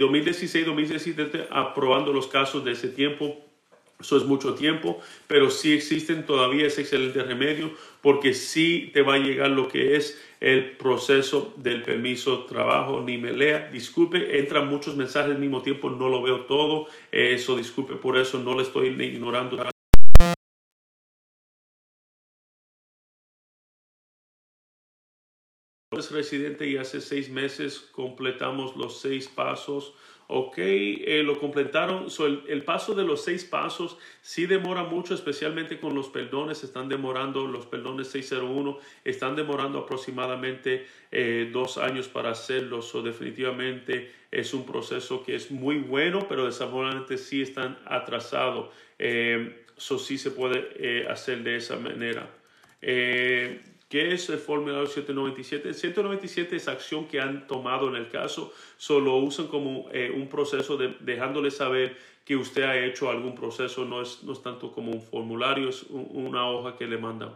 2016, 2017, aprobando los casos de ese tiempo. Eso es mucho tiempo, pero sí existen todavía ese excelente remedio porque sí te va a llegar lo que es el proceso del permiso de trabajo. Ni me lea, disculpe, entran muchos mensajes al mismo tiempo, no lo veo todo. Eso, disculpe por eso, no le estoy ignorando. Es residente y hace seis meses completamos los seis pasos ok, eh, lo completaron. el, paso de los seis pasos sí demora mucho, especialmente con los perdones, están demorando, los perdones 601, están demorando aproximadamente eh, dos años para hacerlo. So, definitivamente es un proceso que es muy bueno, pero desafortunadamente sí están atrasados. Eso eh, sí se puede hacer de esa manera. ¿Qué es el formulario 197? El 197 es acción que han tomado en el caso, solo usan como eh, un proceso de dejándole saber que usted ha hecho algún proceso, no es, no es tanto como un formulario, es una hoja que le mandan.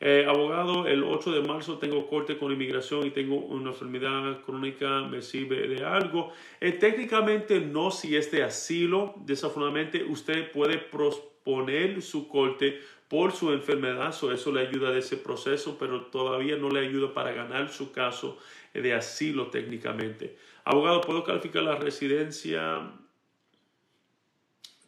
Eh, abogado, el 8 de marzo tengo corte con inmigración y tengo una enfermedad crónica, ¿me sirve de algo? Eh, técnicamente no si es de asilo, desafortunadamente usted puede posponer su corte por su enfermedad, eso le ayuda de ese proceso, pero todavía no le ayuda para ganar su caso de asilo técnicamente. Abogado, ¿puedo calificar la residencia?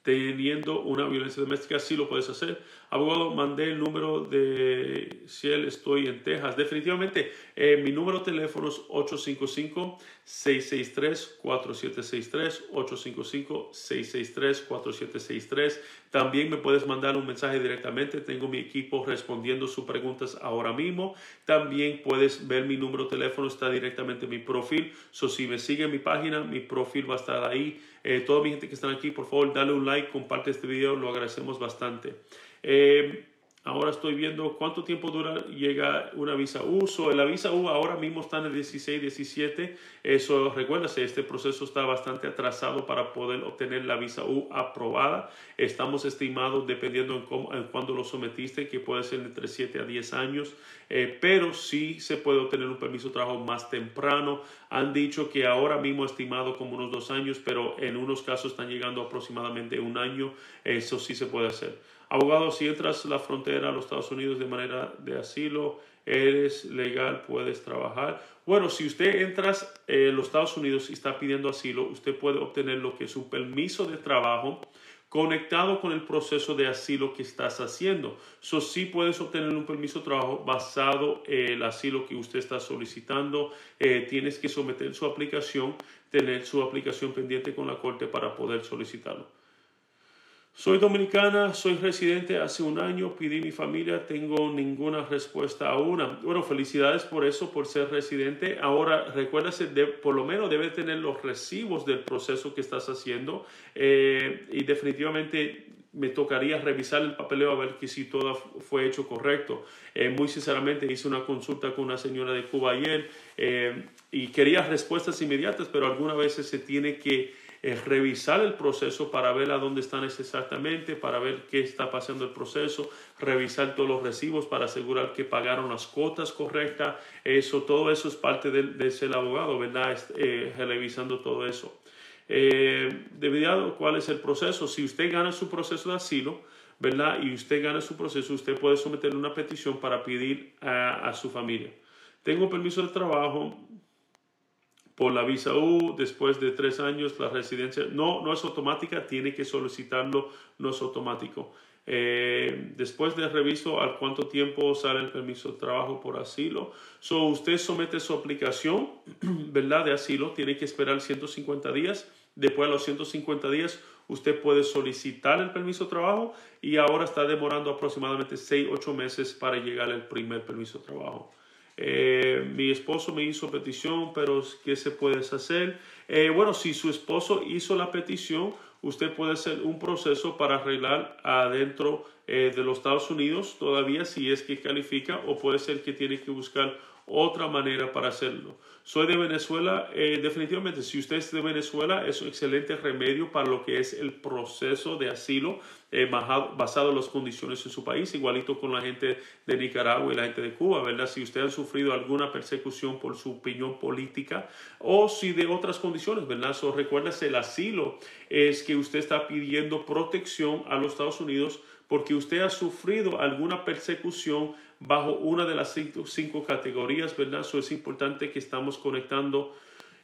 teniendo una violencia doméstica, sí lo puedes hacer. Abogado, mandé el número de si él estoy en Texas. Definitivamente, eh, mi número de teléfono es 855-663-4763, 855-663-4763. También me puedes mandar un mensaje directamente. Tengo mi equipo respondiendo sus preguntas ahora mismo. También puedes ver mi número de teléfono, está directamente en mi perfil. So, si me sigue en mi página, mi perfil va a estar ahí. Eh, toda mi gente que está aquí, por favor, dale un like, comparte este video, lo agradecemos bastante. Eh, Ahora estoy viendo cuánto tiempo dura, llega una visa U. So, la visa U ahora mismo está el 16, 17. Eso, recuérdase, este proceso está bastante atrasado para poder obtener la visa U aprobada. Estamos estimados, dependiendo en cuándo lo sometiste, que puede ser entre 7 a 10 años. Eh, pero sí se puede obtener un permiso de trabajo más temprano. Han dicho que ahora mismo estimado como unos dos años, pero en unos casos están llegando aproximadamente un año. Eso sí se puede hacer. Abogado, si entras la frontera a los Estados Unidos de manera de asilo, eres legal, puedes trabajar. Bueno, si usted entra a eh, los Estados Unidos y está pidiendo asilo, usted puede obtener lo que es un permiso de trabajo conectado con el proceso de asilo que estás haciendo. So, sí puedes obtener un permiso de trabajo basado en el asilo que usted está solicitando. Eh, tienes que someter su aplicación, tener su aplicación pendiente con la corte para poder solicitarlo. Soy dominicana, soy residente hace un año, pedí mi familia, tengo ninguna respuesta aún. Bueno, felicidades por eso, por ser residente. Ahora, recuérdase, de, por lo menos debe tener los recibos del proceso que estás haciendo eh, y definitivamente me tocaría revisar el papeleo a ver que si todo fue hecho correcto. Eh, muy sinceramente hice una consulta con una señora de Cuba ayer eh, y quería respuestas inmediatas, pero algunas veces se tiene que revisar el proceso para ver a dónde están exactamente, para ver qué está pasando el proceso, revisar todos los recibos para asegurar que pagaron las cuotas correctas. Eso, todo eso es parte de, ser abogado, ¿verdad? Eh, revisando todo eso. Eh, debido cuál es el proceso, si usted gana su proceso de asilo, ¿verdad? Y usted gana su proceso, usted puede someter una petición para pedir a su familia. Tengo permiso de trabajo, por la visa U, después de tres años la residencia no, no es automática, tiene que solicitarlo, no es automático. Eh, después de reviso al cuánto tiempo sale el permiso de trabajo por asilo. So, usted somete su aplicación, ¿verdad? De asilo, tiene que esperar 150 días. Después de los 150 días, usted puede solicitar el permiso de trabajo y ahora está demorando aproximadamente 6-8 meses para llegar al primer permiso de trabajo. Eh, mi esposo me hizo petición, pero ¿qué se puede hacer? Eh, bueno, si su esposo hizo la petición, usted puede hacer un proceso para arreglar adentro eh, de los Estados Unidos todavía si es que califica o puede ser que tiene que buscar otra manera para hacerlo. Soy de Venezuela, eh, definitivamente, si usted es de Venezuela, es un excelente remedio para lo que es el proceso de asilo eh, basado en las condiciones en su país, igualito con la gente de Nicaragua y la gente de Cuba, ¿verdad? Si usted ha sufrido alguna persecución por su opinión política o si de otras condiciones, ¿verdad? So, recuérdese, el asilo es que usted está pidiendo protección a los Estados Unidos porque usted ha sufrido alguna persecución bajo una de las cinco, categorías, ¿verdad? Eso es importante que estamos conectando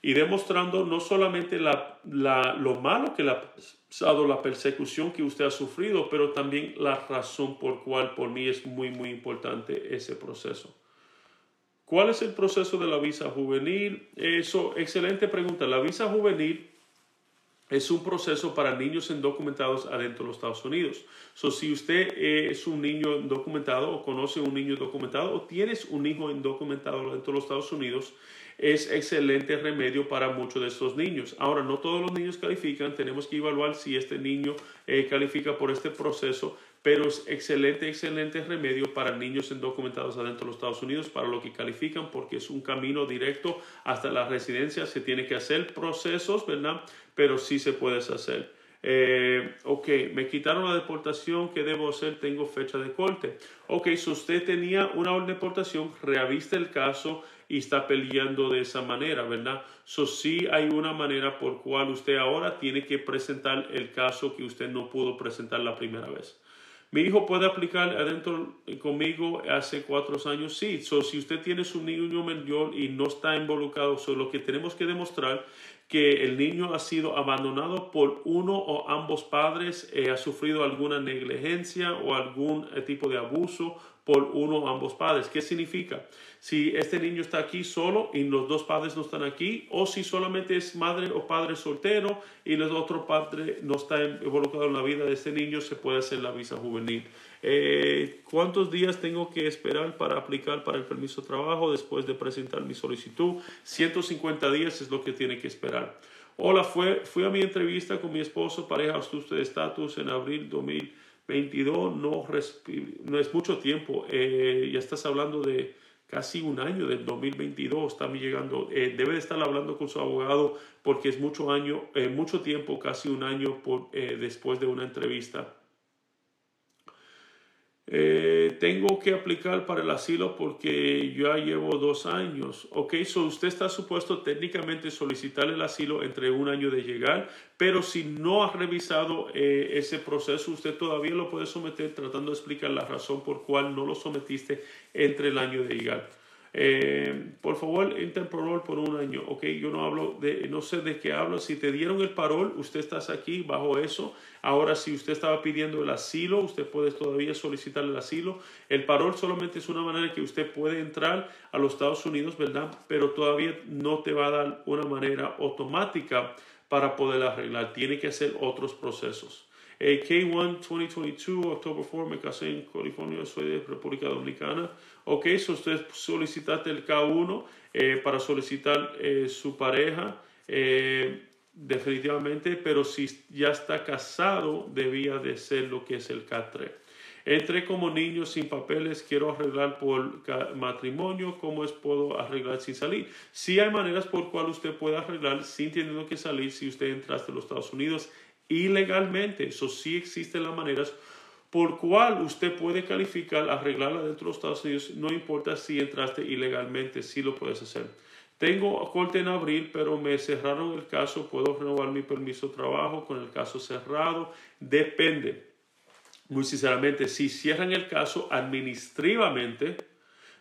y demostrando no solamente lo malo que le ha pasado, la persecución que usted ha sufrido, pero también la razón por cual por mí es muy, muy importante ese proceso. ¿Cuál es el proceso de la visa juvenil? Eso, excelente pregunta. La visa juvenil es un proceso para niños indocumentados adentro de los Estados Unidos. So, si usted es un niño indocumentado o conoce un niño indocumentado o tienes un hijo indocumentado dentro de los Estados Unidos, es excelente remedio para muchos de estos niños. Ahora, no todos los niños califican, tenemos que evaluar si este niño eh, califica por este proceso, pero es excelente, excelente remedio para niños indocumentados adentro de los Estados Unidos, para lo que califican, porque es un camino directo hasta la residencia. Se tiene que hacer procesos, ¿verdad? Pero sí se puede hacer. Eh, ok, me quitaron la deportación, ¿qué debo hacer? Tengo fecha de corte. Ok, si usted tenía una orden de deportación, reaviste el caso y está peleando de esa manera, ¿verdad? So, sí hay una manera por cual usted ahora tiene que presentar el caso que usted no pudo presentar la primera vez. Mi hijo puede aplicar adentro conmigo hace cuatro años, sí. So, si usted tiene su niño mayor y no está involucrado, so, lo que tenemos que demostrar que el niño ha sido abandonado por uno o ambos padres, eh, ha sufrido alguna negligencia o algún eh, tipo de abuso por uno o ambos padres. ¿Qué significa? Si este niño está aquí solo y los dos padres no están aquí, o si solamente es madre o padre soltero y el otro padre no está involucrado en la vida de este niño, se puede hacer la visa juvenil. Eh, ¿Cuántos días tengo que esperar para aplicar para el permiso de trabajo después de presentar mi solicitud? 150 días es lo que tiene que esperar. Hola, fue, fui a mi entrevista con mi esposo, pareja, usted de estatus en abril 2022, no, no es mucho tiempo, eh, ya estás hablando de casi un año del 2022 está llegando. Eh, debe de estar hablando con su abogado porque es mucho año, mucho tiempo, casi un año por, después de una entrevista. Eh, tengo que aplicar para el asilo porque ya llevo dos años. Ok, so usted está supuesto técnicamente solicitar el asilo entre un año de llegar, pero si no ha revisado eh, ese proceso, usted todavía lo puede someter tratando de explicar la razón por cual no lo sometiste entre el año de llegar. Eh, por favor, entra en parol por un año. Ok, yo no hablo de, no sé de qué hablo. Si te dieron el parol, usted está aquí bajo eso. Ahora, si usted estaba pidiendo el asilo, usted puede todavía solicitar el asilo. El parol solamente es una manera que usted puede entrar a los Estados Unidos, ¿verdad? Pero todavía no te va a dar una manera automática para poder arreglar. Tiene que hacer otros procesos. K1 2022, October 4, me casé en California, soy de República Dominicana. Ok, si usted solicitaste el K1 eh, para solicitar eh, su pareja, eh, definitivamente, pero si ya está casado, debía de ser lo que es el K3. Entré como niño sin papeles, quiero arreglar por matrimonio, ¿cómo es puedo arreglar sin salir? Sí hay maneras por cual usted puede arreglar sin teniendo que salir si usted entraste a los Estados Unidos ilegalmente. Eso sí existen las maneras por cual usted puede calificar, arreglarla dentro de los Estados Unidos, no importa si entraste ilegalmente, sí lo puedes hacer. Tengo corte en abril, pero me cerraron el caso, puedo renovar mi permiso de trabajo con el caso cerrado, depende. Muy sinceramente, si cierran el caso administrativamente,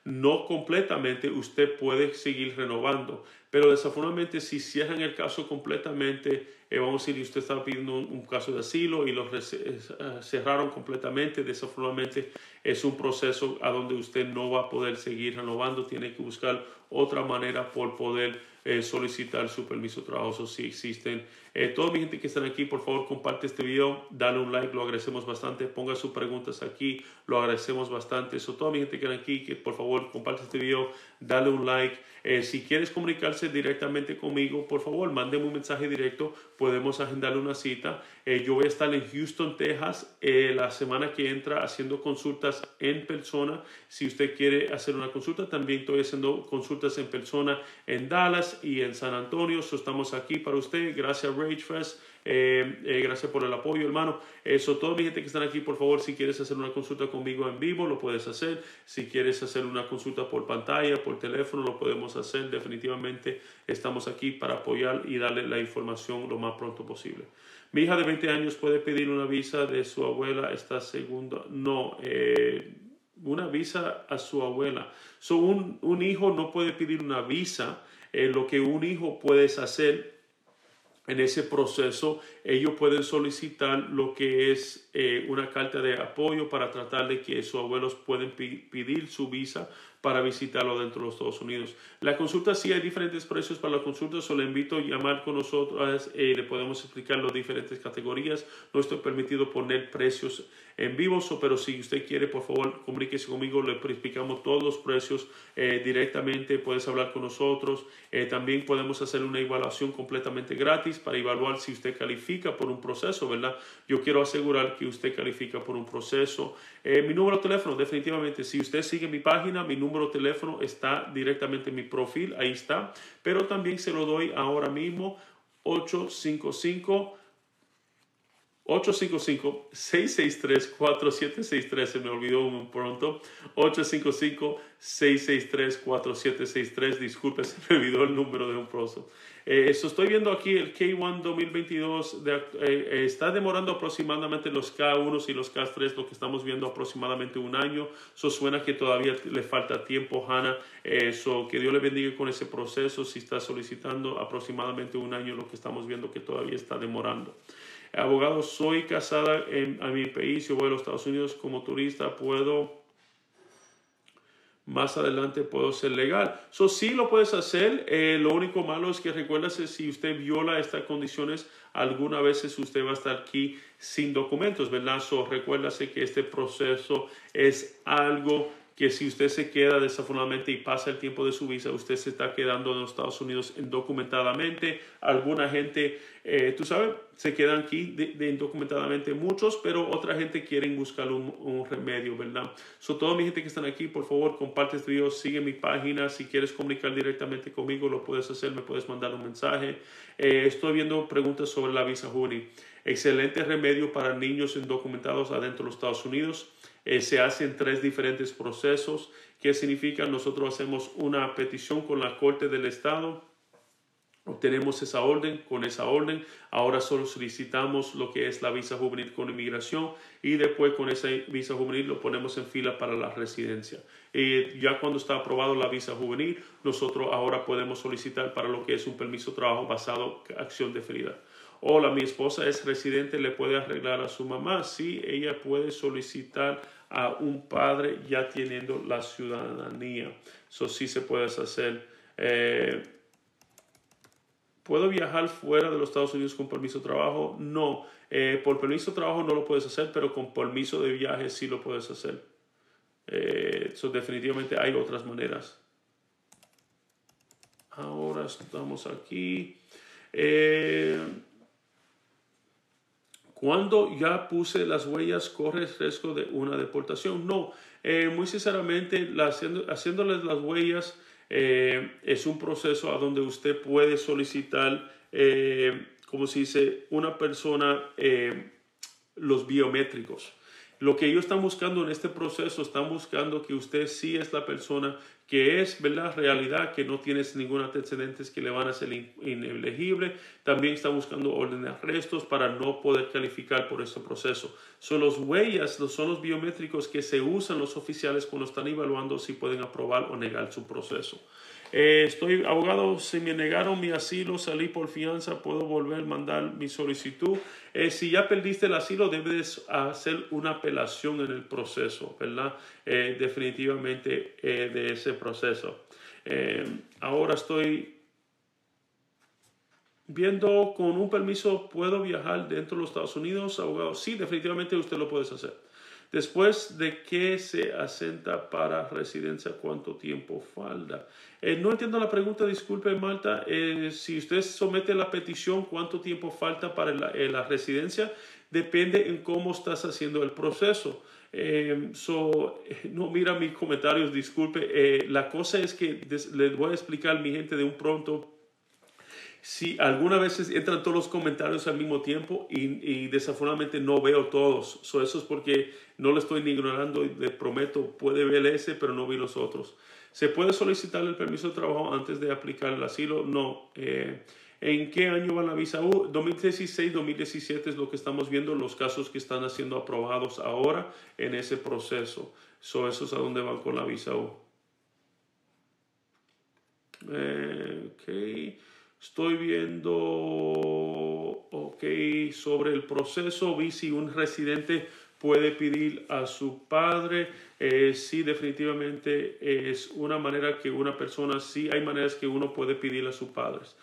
no completamente, usted puede seguir renovando. Pero desafortunadamente, si cierran el caso completamente, eh, vamos a decir, usted está pidiendo un, caso de asilo y lo eh, cerraron completamente, desafortunadamente es un proceso a donde usted no va a poder seguir renovando, tiene que buscar otra manera por poder eh, solicitar su permiso de trabajo si existen. Eh, toda mi gente que están aquí, por favor, comparte este video, dale un like, lo agradecemos bastante, ponga sus preguntas aquí, lo agradecemos bastante. Eso, toda mi gente que están aquí, por favor, comparte este video, dale un like. Eh, si quieres comunicarse directamente conmigo, por favor, mándeme un mensaje directo, podemos agendarle una cita. yo voy a estar en Houston, Texas, la semana que entra haciendo consultas en persona. Si usted quiere hacer una consulta, también estoy haciendo consultas en persona en Dallas y en San Antonio. estamos aquí para usted. Gracias, RageFest. Eh, eh, gracias por el apoyo, hermano. Eso, toda mi gente que están aquí, por favor, si quieres hacer una consulta conmigo en vivo, lo puedes hacer. Si quieres hacer una consulta por pantalla, por teléfono, lo podemos hacer. Definitivamente estamos aquí para apoyar y darle la información lo más pronto posible. Mi hija de 20 años puede pedir una visa de su abuela esta segunda. No, eh, una visa a su abuela. So, un, un hijo no puede pedir una visa eh, lo que un hijo puede hacer en ese proceso, ellos pueden solicitar lo que es eh, una carta de apoyo para tratar de que sus abuelos pueden pedir su visa para visitarlo dentro de los Estados Unidos. La consulta sí hay diferentes precios para la consulta, solo invito a llamar con nosotros eh, le podemos explicar las diferentes categorías. No estoy permitido poner precios en vivo, pero si usted quiere, por favor, comuníquese conmigo, le explicamos todos los precios eh, directamente, puedes hablar con nosotros. Eh, también podemos hacer una evaluación completamente gratis para evaluar si usted califica por un proceso, ¿verdad? Yo quiero asegurar que usted califica por un proceso. mi número de teléfono, definitivamente, si usted sigue mi página, mi número de teléfono está directamente en mi perfil, ahí está, pero también se lo doy ahora mismo 855 855-663-4763, se me olvidó muy pronto. 855-663-4763, disculpe, se me olvidó el número de un proso. Eh, estoy viendo aquí el K1 2022, de, eh, está demorando aproximadamente los K1 y los K3, lo que estamos viendo aproximadamente un año. Eso suena que todavía le falta tiempo, Hannah. Eso, que Dios le bendiga con ese proceso. Si está solicitando aproximadamente un año, lo que estamos viendo que todavía está demorando. Abogado, soy casada en a mi país, yo voy a los Estados Unidos como turista, puedo más adelante puedo ser legal. Eso sí lo puedes hacer. Eh, lo único malo es que recuérdase si usted viola estas condiciones, alguna veces usted va a estar aquí sin documentos, ¿verdad? So, recuérdase que este proceso es algo que si usted se queda desafortunadamente y pasa el tiempo de su visa, usted se está quedando en los Estados Unidos indocumentadamente. Alguna gente, eh, tú sabes, se quedan aquí de, indocumentadamente muchos, pero otra gente quiere buscar un, remedio, ¿verdad? So, toda mi gente que están aquí, por favor, comparte este video, sigue mi página. Si quieres comunicar directamente conmigo, lo puedes hacer, me puedes mandar un mensaje. Eh, estoy viendo preguntas sobre la visa juvenil. Excelente remedio para niños indocumentados adentro de los Estados Unidos eh, se hacen tres diferentes procesos. ¿Qué significa? Nosotros hacemos una petición con la Corte del Estado, obtenemos esa orden, con esa orden ahora solo solicitamos lo que es la visa juvenil con inmigración y después con esa visa juvenil lo ponemos en fila para la residencia. Y ya cuando está aprobado la visa juvenil, nosotros ahora podemos solicitar para lo que es un permiso de trabajo basado en acción deferida. Hola, mi esposa es residente, le puede arreglar a su mamá. Sí, ella puede solicitar a un padre ya teniendo la ciudadanía. Eso sí se puede hacer. Eh, ¿Puedo viajar fuera de los Estados Unidos con permiso de trabajo? No. Eh, por permiso de trabajo no lo puedes hacer, pero con permiso de viaje sí lo puedes hacer. Eh, definitivamente hay otras maneras. Ahora estamos aquí. Cuando ya puse las huellas, corre riesgo de una deportación. No, eh, muy sinceramente, haciéndoles las huellas eh, es un proceso a donde usted puede solicitar, eh, como se dice, una persona, los biométricos. Lo que ellos están buscando en este proceso, están buscando que usted sí es la persona que es, ¿verdad? Realidad, que no tienes ningún antecedentes que le van a ser inelegible. También están buscando orden de arrestos para no poder calificar por este proceso. Son los huellas, son los biométricos que se usan los oficiales cuando están evaluando si pueden aprobar o negar su proceso. Eh, estoy abogado, si me negaron mi asilo, salí por fianza, puedo volver a mandar mi solicitud. Eh, si ya perdiste el asilo, debes hacer una apelación en el proceso, ¿verdad? Eh, definitivamente de ese proceso. ahora estoy viendo con un permiso, ¿puedo viajar dentro de los Estados Unidos, abogado? Sí, definitivamente usted lo puede hacer. Después de que se asenta para residencia, ¿cuánto tiempo falta? Eh, no entiendo la pregunta, disculpe Malta. Eh, si usted somete la petición, ¿cuánto tiempo falta para la, eh, residencia? Depende en cómo estás haciendo el proceso. no mira mis comentarios, disculpe. la cosa es que les voy a explicar, mi gente, de un pronto si alguna vez entran todos los comentarios al mismo tiempo y, desafortunadamente no veo todos. eso es porque no lo estoy ignorando y le prometo, puede ver ese, pero no vi los otros. ¿Se puede solicitar el permiso de trabajo antes de aplicar el asilo? No. Eh, ¿En qué año va la visa U? 2016, 2017 es lo que estamos viendo, los casos que están siendo aprobados ahora en ese proceso. eso es a dónde van con la visa U. Eh, okay. Estoy viendo, ok, sobre el proceso, vi si un residente puede pedir a su padre. Eh, sí, definitivamente es una manera que una persona, sí hay maneras que uno puede pedir a sus padres.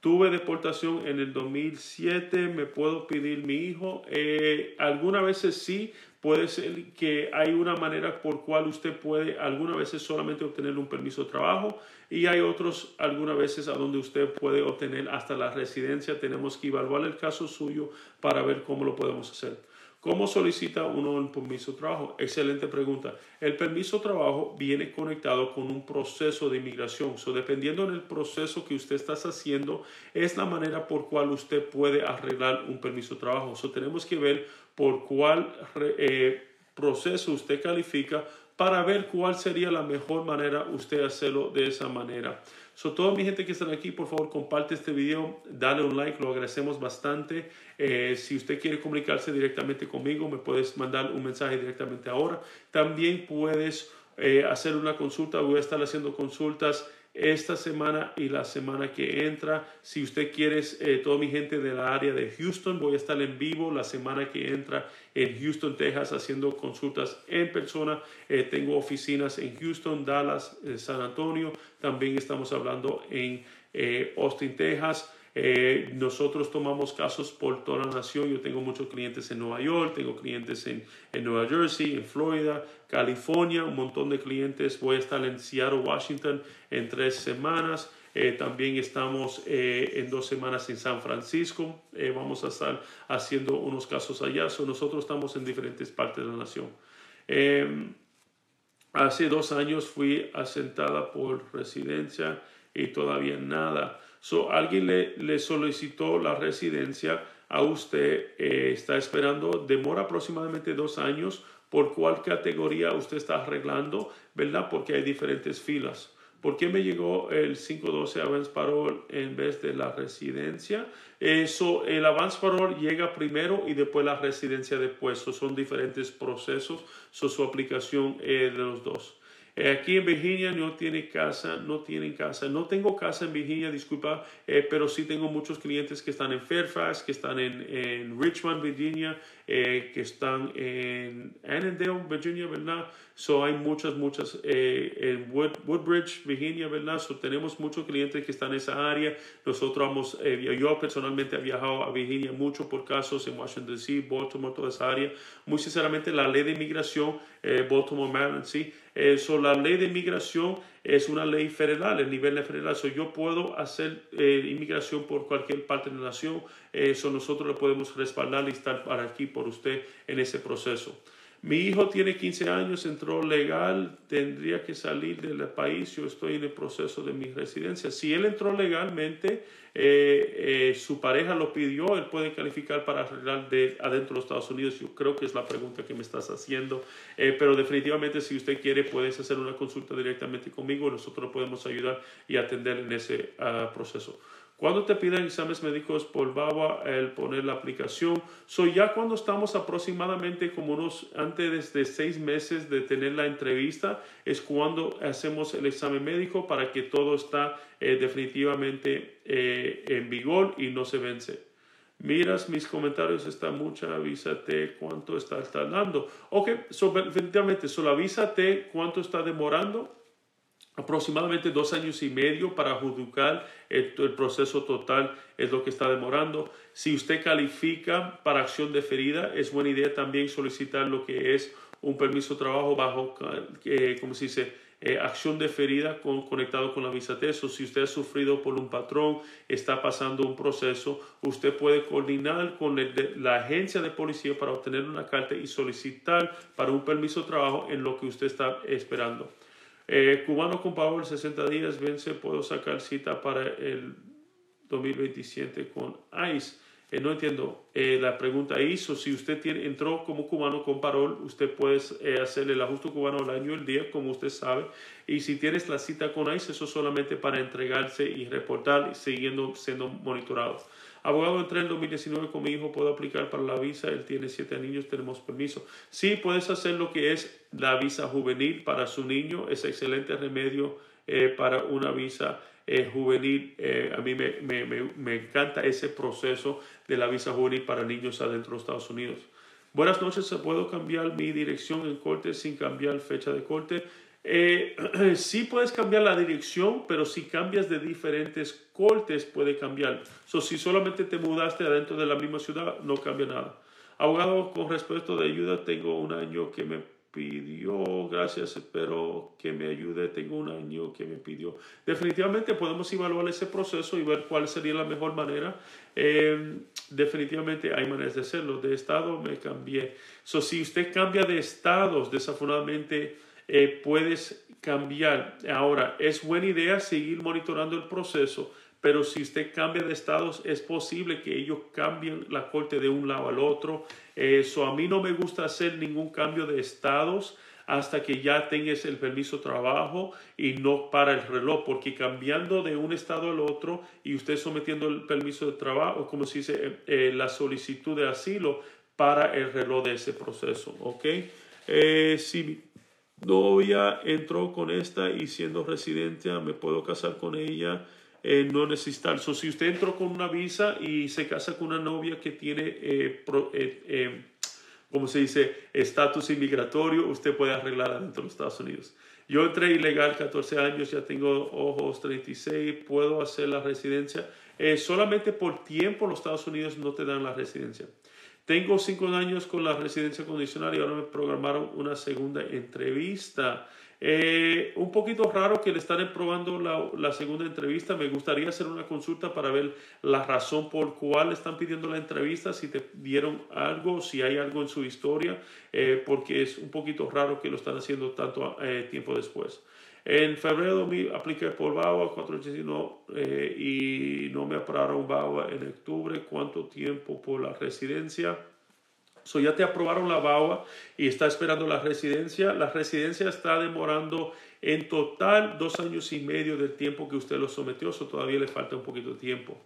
Tuve deportación en el 2007, me puedo pedir mi hijo. Eh, algunas veces sí, Puede ser que hay una manera por cual usted puede algunas veces solamente obtener un permiso de trabajo y hay otros algunas veces a donde usted puede obtener hasta la residencia. Tenemos que evaluar el caso suyo para ver cómo lo podemos hacer. ¿Cómo solicita uno un permiso de trabajo? Excelente pregunta. El permiso de trabajo viene conectado con un proceso de inmigración. So, dependiendo del proceso que usted está haciendo, es la manera por cual usted puede arreglar un permiso de trabajo. So, tenemos que ver por cuál eh, proceso usted califica para ver cuál sería la mejor manera usted hacerlo de esa manera. So, toda mi gente que están aquí, por favor, comparte este video, dale un like, lo agradecemos bastante. Eh, si usted quiere comunicarse directamente conmigo, me puedes mandar un mensaje directamente ahora. También puedes eh, hacer una consulta, voy a estar haciendo consultas esta semana y la semana que entra. Si usted quiere, eh, toda mi gente de la área de Houston, voy a estar en vivo la semana que entra en Houston, Texas, haciendo consultas en persona. Eh, tengo oficinas en Houston, Dallas, eh, San Antonio. También estamos hablando en Austin, Texas. Eh, nosotros tomamos casos por toda la nación. Yo tengo muchos clientes en Nueva York, tengo clientes en, en Nueva Jersey, en Florida, California, un montón de clientes. Voy a estar en Seattle, Washington en tres semanas. Eh, también estamos eh, en dos semanas en San Francisco. vamos a estar haciendo unos casos allá. nosotros estamos en diferentes partes de la nación. hace dos años fui asentada por residencia y todavía nada. So, alguien le, le solicitó la residencia a usted, eh, está esperando, demora aproximadamente dos años. ¿Por cuál categoría usted está arreglando? ¿Verdad? Porque hay diferentes filas. ¿Por qué me llegó el 512 Avance Parole en vez de la residencia? Eso, el Avance Parole llega primero y después la residencia después. son diferentes procesos. So, su aplicación de los dos. Eh, aquí en Virginia no tiene casa, no tienen casa. No tengo casa en Virginia, disculpa, eh, pero sí tengo muchos clientes que están en Fairfax, que están en, Richmond, Virginia, eh, que están en Annandale, Virginia, ¿verdad? So hay muchas, muchas en Woodbridge, Virginia, ¿verdad? So tenemos muchos clientes que están en esa área. Nosotros hemos, yo personalmente he viajado a Virginia mucho por casos en Washington DC, Baltimore, toda esa área. Muy sinceramente, la ley de inmigración, Baltimore, Maryland, sí eso, la ley de inmigración es una ley federal, el nivel de federal. So, yo puedo hacer eh, inmigración por cualquier parte de la nación. Eso nosotros lo podemos respaldar y estar para aquí por usted en ese proceso. Mi hijo tiene 15 años, entró legal, tendría que salir del país, yo estoy en el proceso de mi residencia. Si él entró legalmente, eh, eh, su pareja lo pidió, él puede calificar para arreglar de adentro de los Estados Unidos. Yo creo que es la pregunta que me estás haciendo, eh, pero definitivamente si usted quiere puedes hacer una consulta directamente conmigo, nosotros podemos ayudar y atender en ese ah, proceso. Cuando te piden exámenes médicos por BABA, el poner la aplicación, so ya cuando estamos aproximadamente como unos antes de seis meses de tener la entrevista, es cuando hacemos el examen médico para que todo está eh, definitivamente eh, en vigor y no se vence. Miras mis comentarios, está mucha, avísate cuánto está tardando. Ok, so, definitivamente, solo avísate cuánto está demorando aproximadamente dos años y medio para adjudicar el, proceso total es lo que está demorando. Si usted califica para acción deferida, es buena idea también solicitar lo que es un permiso de trabajo bajo, eh, como se dice, eh, acción deferida con, conectado con la visa TESO. Si usted ha sufrido por un patrón, está pasando un proceso, usted puede coordinar con la agencia de policía para obtener una carta y solicitar para un permiso de trabajo en lo que usted está esperando. Eh, cubano con el 60 días, vence, puedo sacar cita para el 2027 con ICE. Eh, no entiendo eh, la pregunta hizo. Si usted entró como cubano con parol, usted puede hacer el ajuste cubano al año el día, como usted sabe. Y si tienes la cita con ICE, eso solamente para entregarse y reportar, siguiendo siendo monitorado. Abogado, entré en 2019 con mi hijo, puedo aplicar para la visa, él tiene siete niños, tenemos permiso. Sí, puedes hacer lo que es la visa juvenil para su niño, es excelente remedio eh, para una visa eh, juvenil. Eh, a mí me, me, me, encanta ese proceso de la visa juvenil para niños adentro de Estados Unidos. Buenas noches, ¿puedo cambiar mi dirección en corte sin cambiar fecha de corte? Eh, sí puedes cambiar la dirección, pero si cambias de diferentes cortes puede cambiar. So, si solamente te mudaste adentro de la misma ciudad, no cambia nada. Abogado, con respecto de ayuda, tengo un año que me pidió, gracias, espero que me ayude, tengo un año que me pidió. Definitivamente podemos evaluar ese proceso y ver cuál sería la mejor manera. Eh, definitivamente hay maneras de hacerlo. De estado me cambié. So, si usted cambia de estados, desafortunadamente eh, puedes cambiar. Ahora, es buena idea seguir monitorando el proceso pero si usted cambia de estados, es posible que ellos cambien la corte de un lado al otro. Eso a mí no me gusta hacer ningún cambio de estados hasta que ya tengas el permiso de trabajo y no para el reloj, porque cambiando de un estado al otro y usted sometiendo el permiso de trabajo, como se dice, eh, eh, la solicitud de asilo para el reloj de ese proceso, ¿ok? Eh, mi novia entró con esta y siendo residente, me puedo casar con ella eh, no necesitar. So, si usted entró con una visa y se casa con una novia que tiene, eh, eh, como se dice, estatus inmigratorio, usted puede arreglar dentro de los Estados Unidos. Yo entré ilegal 14 años, ya tengo ojos 36, puedo hacer la residencia. solamente por tiempo los Estados Unidos no te dan la residencia. Tengo cinco años con la residencia condicional y ahora me programaron una segunda entrevista. Eh, un poquito raro que le están probando la, segunda entrevista. Me gustaría hacer una consulta para ver la razón por cuál están pidiendo la entrevista, si te dieron algo, si hay algo en su historia, eh, porque es un poquito raro que lo están haciendo tanto eh, tiempo después. En febrero me apliqué por BAUA 481 y no me aprobaron BAUA en octubre. ¿Cuánto tiempo por la residencia? So ya te aprobaron la BAUA y está esperando la residencia. La residencia está demorando en total dos años y medio del tiempo que usted lo sometió, so todavía le falta un poquito de tiempo.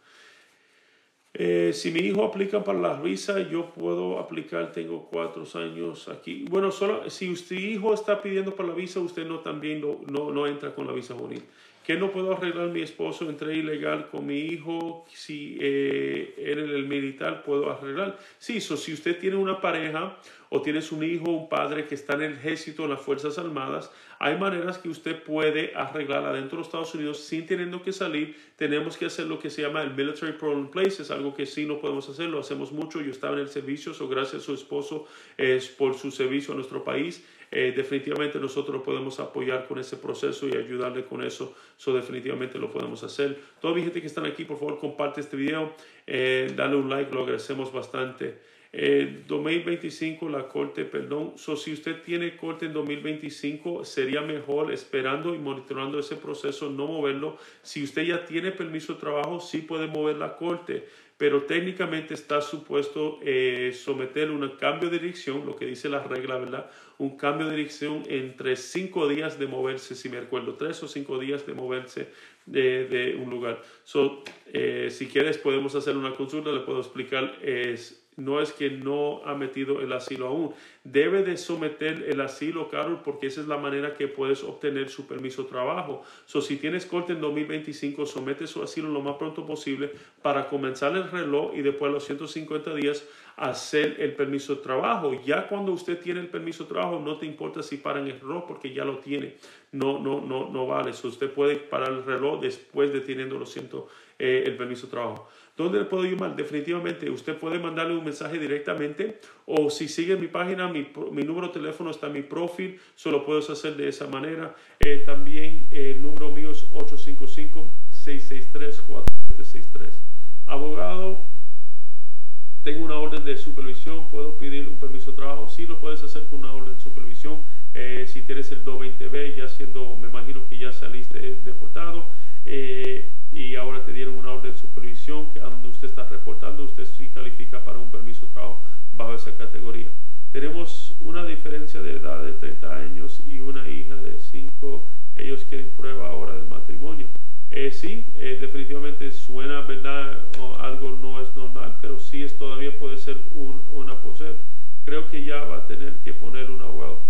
Eh, si mi hijo aplica para la visa, yo puedo aplicar, tengo cuatro años aquí. Bueno, solo si usted hijo está pidiendo para la visa, usted no también no, no, no entra con la visa juvenil. ¿Qué no puedo arreglar mi esposo? Entré ilegal con mi hijo. Si eh, en el militar puedo arreglar. Sí, so, si usted tiene una pareja o tienes un hijo, un padre que está en el ejército, en las Fuerzas Armadas, hay maneras que usted puede arreglar adentro de los Estados Unidos sin teniendo que salir. Tenemos que hacer lo que se llama el Military Problem Place, es algo que sí no podemos hacer, lo hacemos mucho. Yo estaba en el servicio, so gracias a su esposo es por su servicio a nuestro país. Eh, definitivamente nosotros podemos apoyar con ese proceso y ayudarle con eso. Eso definitivamente lo podemos hacer. Toda mi gente que están aquí, por favor, comparte este video, eh, dale un like, lo agradecemos bastante. Eh, 2025 la corte, perdón. So, si usted tiene corte en 2025, sería mejor esperando y monitorando ese proceso, no moverlo. Si usted ya tiene permiso de trabajo, sí puede mover la corte pero técnicamente está supuesto eh, someter un cambio de dirección, lo que dice la regla, ¿verdad? Un cambio de dirección entre cinco días de moverse, si me recuerdo, tres o cinco días de moverse de, un lugar. So, eh, si quieres podemos hacer una consulta, le puedo explicar es no es que no ha metido el asilo aún. Debe de someter el asilo, Carol, porque esa es la manera que puedes obtener su permiso de trabajo. So, si tienes corte en 2025, somete su asilo lo más pronto posible para comenzar el reloj y después a los 150 días hacer el permiso de trabajo. Ya cuando usted tiene el permiso de trabajo, no te importa si paran el reloj porque ya lo tiene. No, no, no, no vale. So, usted puede parar el reloj después de teniendo los ciento, eh, el permiso de trabajo. ¿Dónde le puedo llamar? Definitivamente, usted puede mandarle un mensaje directamente o si sigue mi página, mi, número de teléfono está en mi profil, solo puedes hacer de esa manera. Eh, también el número mío es 855-663-4763. Abogado, tengo una orden de supervisión, puedo pedir un permiso de trabajo. Sí lo puedes hacer con una orden de supervisión. Eh, si tienes el 220B, ya siendo, me imagino que ya saliste deportado y ahora te dieron una orden de supervisión que donde usted está reportando, usted sí califica para un permiso de trabajo bajo esa categoría. Tenemos una diferencia de edad de 30 años y una hija de 5. Ellos quieren prueba ahora de matrimonio. Eh, sí, eh, definitivamente suena, ¿verdad? O algo no es normal, pero sí es todavía puede ser un, una poser. Creo que ya va a tener que poner un abogado.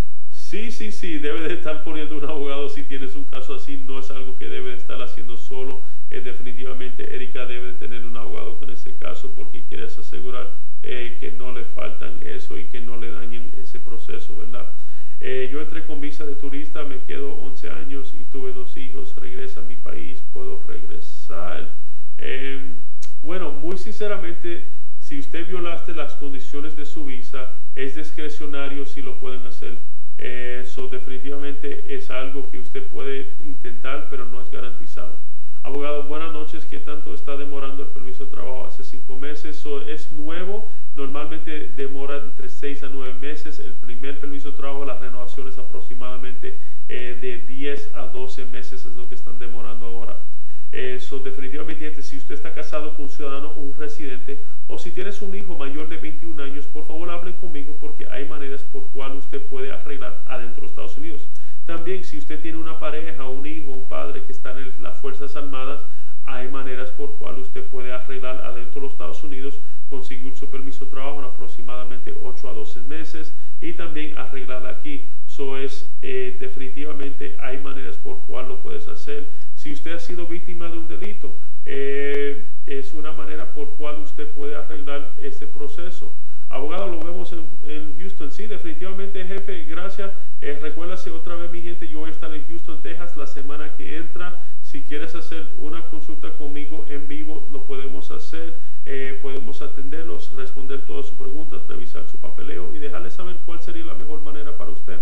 Sí, sí, sí, debe de estar poniendo un abogado si tienes un caso así. No es algo que debe de estar haciendo solo eh, definitivamente Erika debe tener un abogado con ese caso porque quieres asegurar eh, que no le faltan eso y que no le dañen ese proceso, ¿verdad? Eh, yo entré con visa de turista, me quedo 11 años y tuve dos hijos, regresa a mi país, puedo regresar. Em, bueno, muy sinceramente, si usted violaste las condiciones de su visa, es discrecionario si lo pueden hacer. Eso definitivamente es algo que usted puede intentar, pero no es garantizado. Abogado, buenas noches. ¿Qué tanto está demorando el permiso de trabajo? Hace cinco meses. Eso es nuevo. Normalmente demora entre seis a nueve meses. El primer permiso de trabajo, la renovación es aproximadamente de 10 a 12 meses, es lo que están demorando ahora. Eso definitivamente, si usted está casado con un ciudadano o un residente, o si tienes un hijo mayor de 21 años, por favor hable conmigo porque hay maneras por cual usted puede arreglar adentro de los Estados Unidos. También si usted tiene una pareja, un hijo, un padre que está en las Fuerzas Armadas, hay maneras por cual usted puede arreglar adentro de los Estados Unidos, conseguir su permiso de trabajo en aproximadamente 8 a 12 meses y también arreglar aquí. Eso es eh, definitivamente hay maneras por cual lo puedes hacer si usted ha sido víctima de un delito, eh, es una manera por cual usted puede arreglar ese proceso. Abogado, lo vemos en, Houston. Sí, definitivamente, jefe, gracias. Eh, recuérdase otra vez, mi gente, yo voy a estar en Houston, Texas, la semana que entra. Si quieres hacer una consulta conmigo en vivo, lo podemos hacer. Eh, podemos atenderlos, responder todas sus preguntas, revisar su papeleo y dejarle saber cuál sería la mejor manera para usted.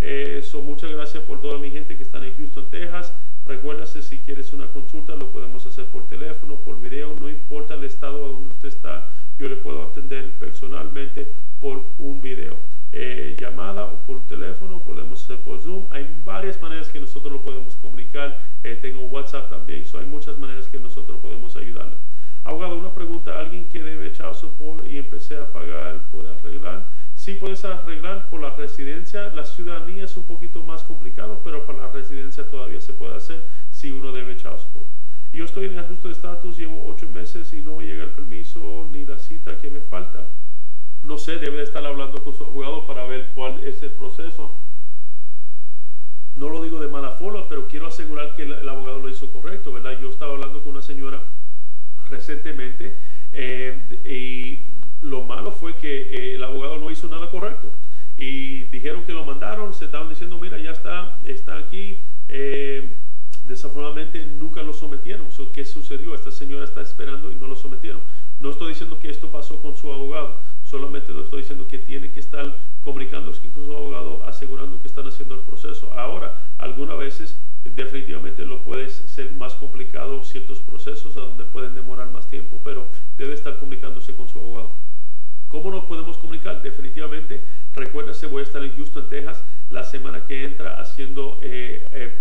Eso, muchas gracias por toda mi gente que están en Houston, Texas. Recuérdase, si quieres una consulta, lo podemos hacer por teléfono, por video, no importa el estado donde usted está, yo le puedo atender personalmente por un video. Eh, llamada o por teléfono, podemos hacer por Zoom. Hay varias maneras que nosotros lo podemos comunicar. Eh, tengo WhatsApp también, so hay muchas maneras que nosotros podemos ayudarle. Abogado, una pregunta, alguien que debe echar support y empecé a pagar, ¿puede arreglar? Sí puedes arreglar por la residencia, la ciudadanía es un poquito más complicado, pero para la residencia todavía se puede hacer si uno debe echar support. Yo estoy en ajuste de estatus, llevo ocho meses y no me llega el permiso ni la cita que me falta. No sé, debe estar hablando con su abogado para ver cuál es el proceso. No lo digo de mala forma, pero quiero asegurar que el, abogado lo hizo correcto, ¿verdad? Yo estaba hablando con una señora recientemente eh, y lo malo fue que eh, el abogado no hizo nada correcto. Y dijeron que lo mandaron, se estaban diciendo, mira, ya está, está aquí. Eh, desafortunadamente nunca lo sometieron. ¿Qué sucedió? Esta señora está esperando y no lo sometieron. No estoy diciendo que esto pasó con su abogado, solamente lo estoy diciendo que tiene que estar comunicándose con su abogado, asegurando que están haciendo el proceso. Ahora, algunas veces definitivamente lo puede ser más complicado ciertos procesos a donde pueden demorar más tiempo, pero debe estar comunicándose con su abogado. ¿Cómo nos podemos comunicar? Definitivamente, recuérdase, voy a estar en Houston, Texas, la semana que entra haciendo eh, eh,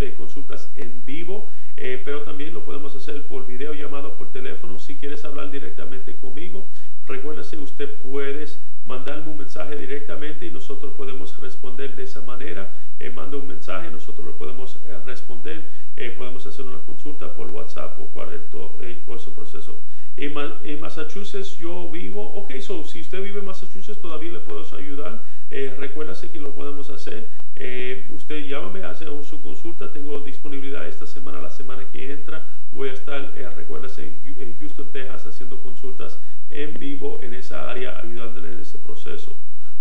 eh consultas en vivo, eh, pero también lo podemos hacer por video llamado por teléfono. Si quieres hablar directamente conmigo, recuérdase, usted puede mandarme un mensaje directamente y nosotros podemos responder de esa manera. manda un mensaje, nosotros lo podemos responder, podemos hacer una consulta por WhatsApp o cualquier ese proceso. En, Massachusetts yo vivo, ok, so si usted vive en Massachusetts todavía le puedo ayudar. Eh, recuérdase que lo podemos hacer. Eh, usted llámame, hace su consulta. Tengo disponibilidad esta semana, la semana que entra. Voy a estar, eh, en, Houston, Texas, haciendo consultas en vivo en esa área, ayudándole en ese proceso.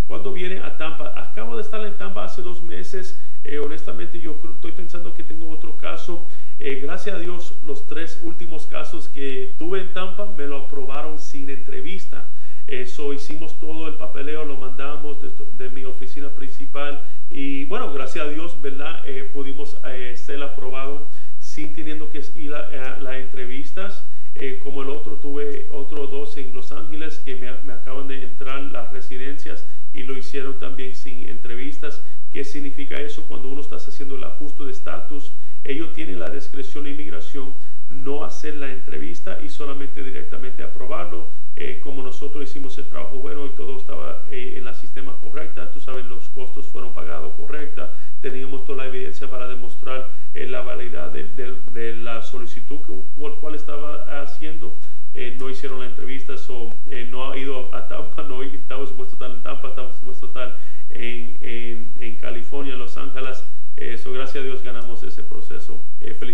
Cuando viene a Tampa, acabo de estar en Tampa hace dos meses. Eh, honestamente, yo estoy pensando que tengo otro caso. Eh, gracias a Dios, los tres últimos casos que tuve en Tampa me lo aprobaron sin entrevista. Eso hicimos todo el papeleo, lo mandamos de, mi oficina principal y bueno, gracias a Dios, ¿verdad? Eh, pudimos ser aprobado sin teniendo que ir a, las entrevistas. como el otro, tuve otros dos en Los Ángeles que me, me acaban de entrar las residencias y lo hicieron también sin entrevistas. ¿Qué significa eso? Cuando uno está haciendo el ajuste de estatus, ellos tienen la discreción de inmigración no hacer la entrevista y solamente directamente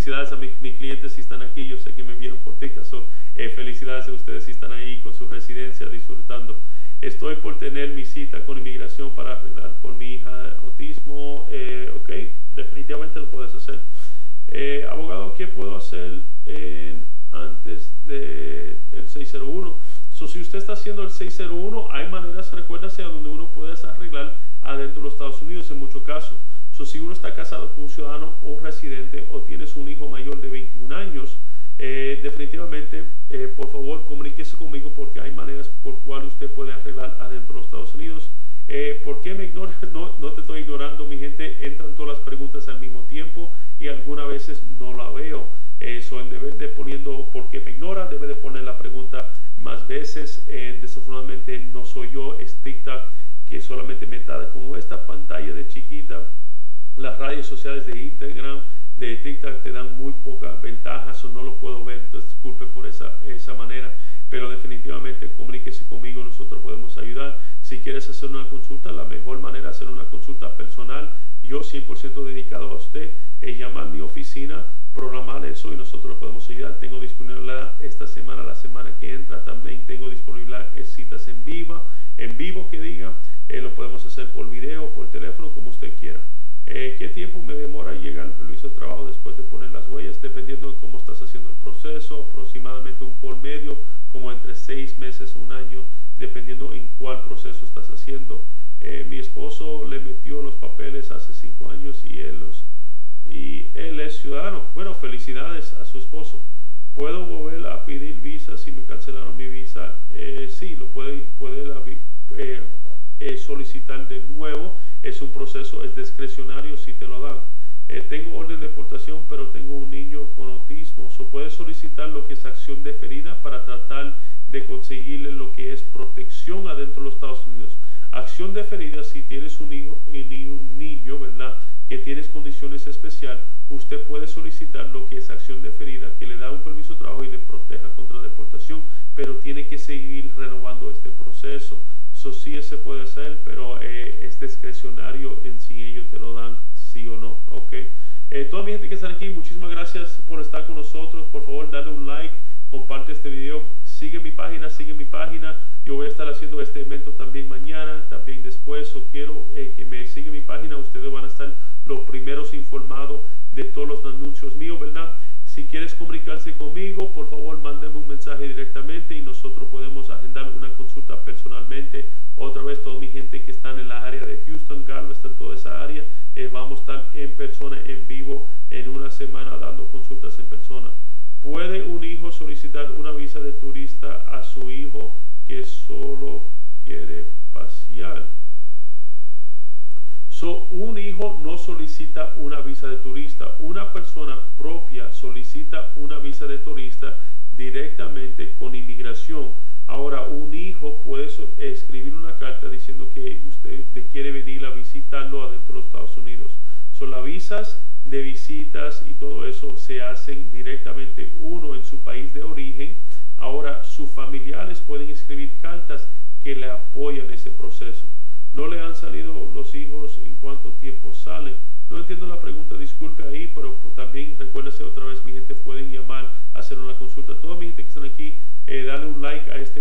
felicidades a mis, mis, clientes si están aquí, yo sé que me vieron por TikTok, so, eh, felicidades a ustedes si están ahí con su residencia disfrutando. Estoy por tener mi cita con inmigración para arreglar por mi hija autismo, eh, ok, definitivamente lo puedes hacer. Eh, abogado, ¿qué puedo hacer antes del 601? So, si usted está haciendo el 601, hay maneras, recuérdase, a donde uno puede arreglar adentro de los Estados Unidos en muchos casos. So, si uno está casado con un ciudadano o residente o TikTok te dan muy pocas ventajas o no lo puedo ver, entonces disculpe por esa, esa manera, pero definitivamente comuníquese conmigo, nosotros podemos ayudar. Si quieres hacer una consulta, la mejor manera después de poner las huellas, dependiendo de cómo estás haciendo el proceso, aproximadamente un por medio, como entre seis meses a un año, dependiendo en cuál proceso estás haciendo. Eh, mi esposo le metió los papeles hace cinco años y él, los, y él es ciudadano. Bueno, felicidades a su esposo. ¿Puedo volver a pedir visa si me cancelaron mi visa? Eh, sí, lo puede, puede la, eh, eh, solicitar de nuevo. Es un proceso, es discrecionario si te lo dan. Eh, tengo orden de conseguirle lo que es protección adentro de los Estados Unidos. Acción deferida si tienes un hijo y un niño, ¿verdad? Que tienes condiciones especiales, usted puede solicitar lo que es acción deferida solicita una visa de turista directamente con inmigración. Ahora, un hijo puede escribir una carta diciendo que usted quiere venir a visitarlo adentro de los Estados Unidos. Son las visas de visitas y todo eso se hacen directamente uno en su país de origen. Ahora, sus familiares pueden escribir cartas que le apoyan ese proceso no le han salido los hijos, en cuánto tiempo salen. No entiendo la pregunta, disculpe ahí, pero pues, también recuérdese otra vez, mi gente, pueden llamar, hacer una consulta. Toda mi gente que están aquí, eh, dale un like a este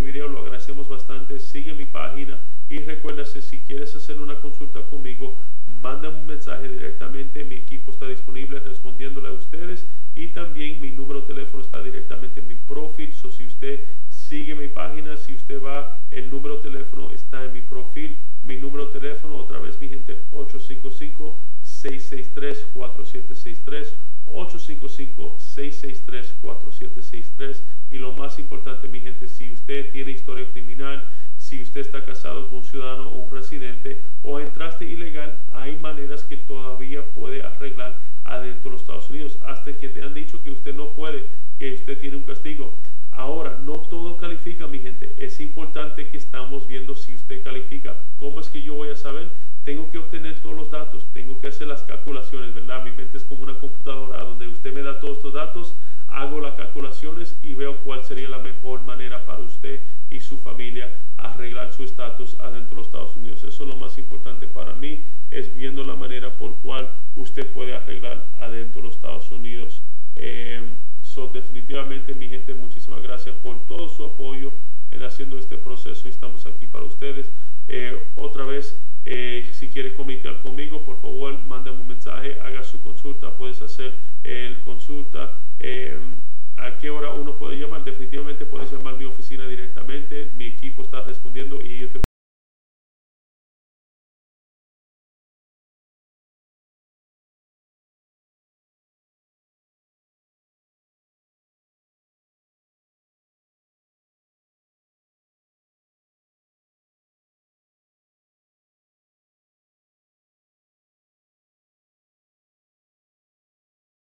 está casado querer comer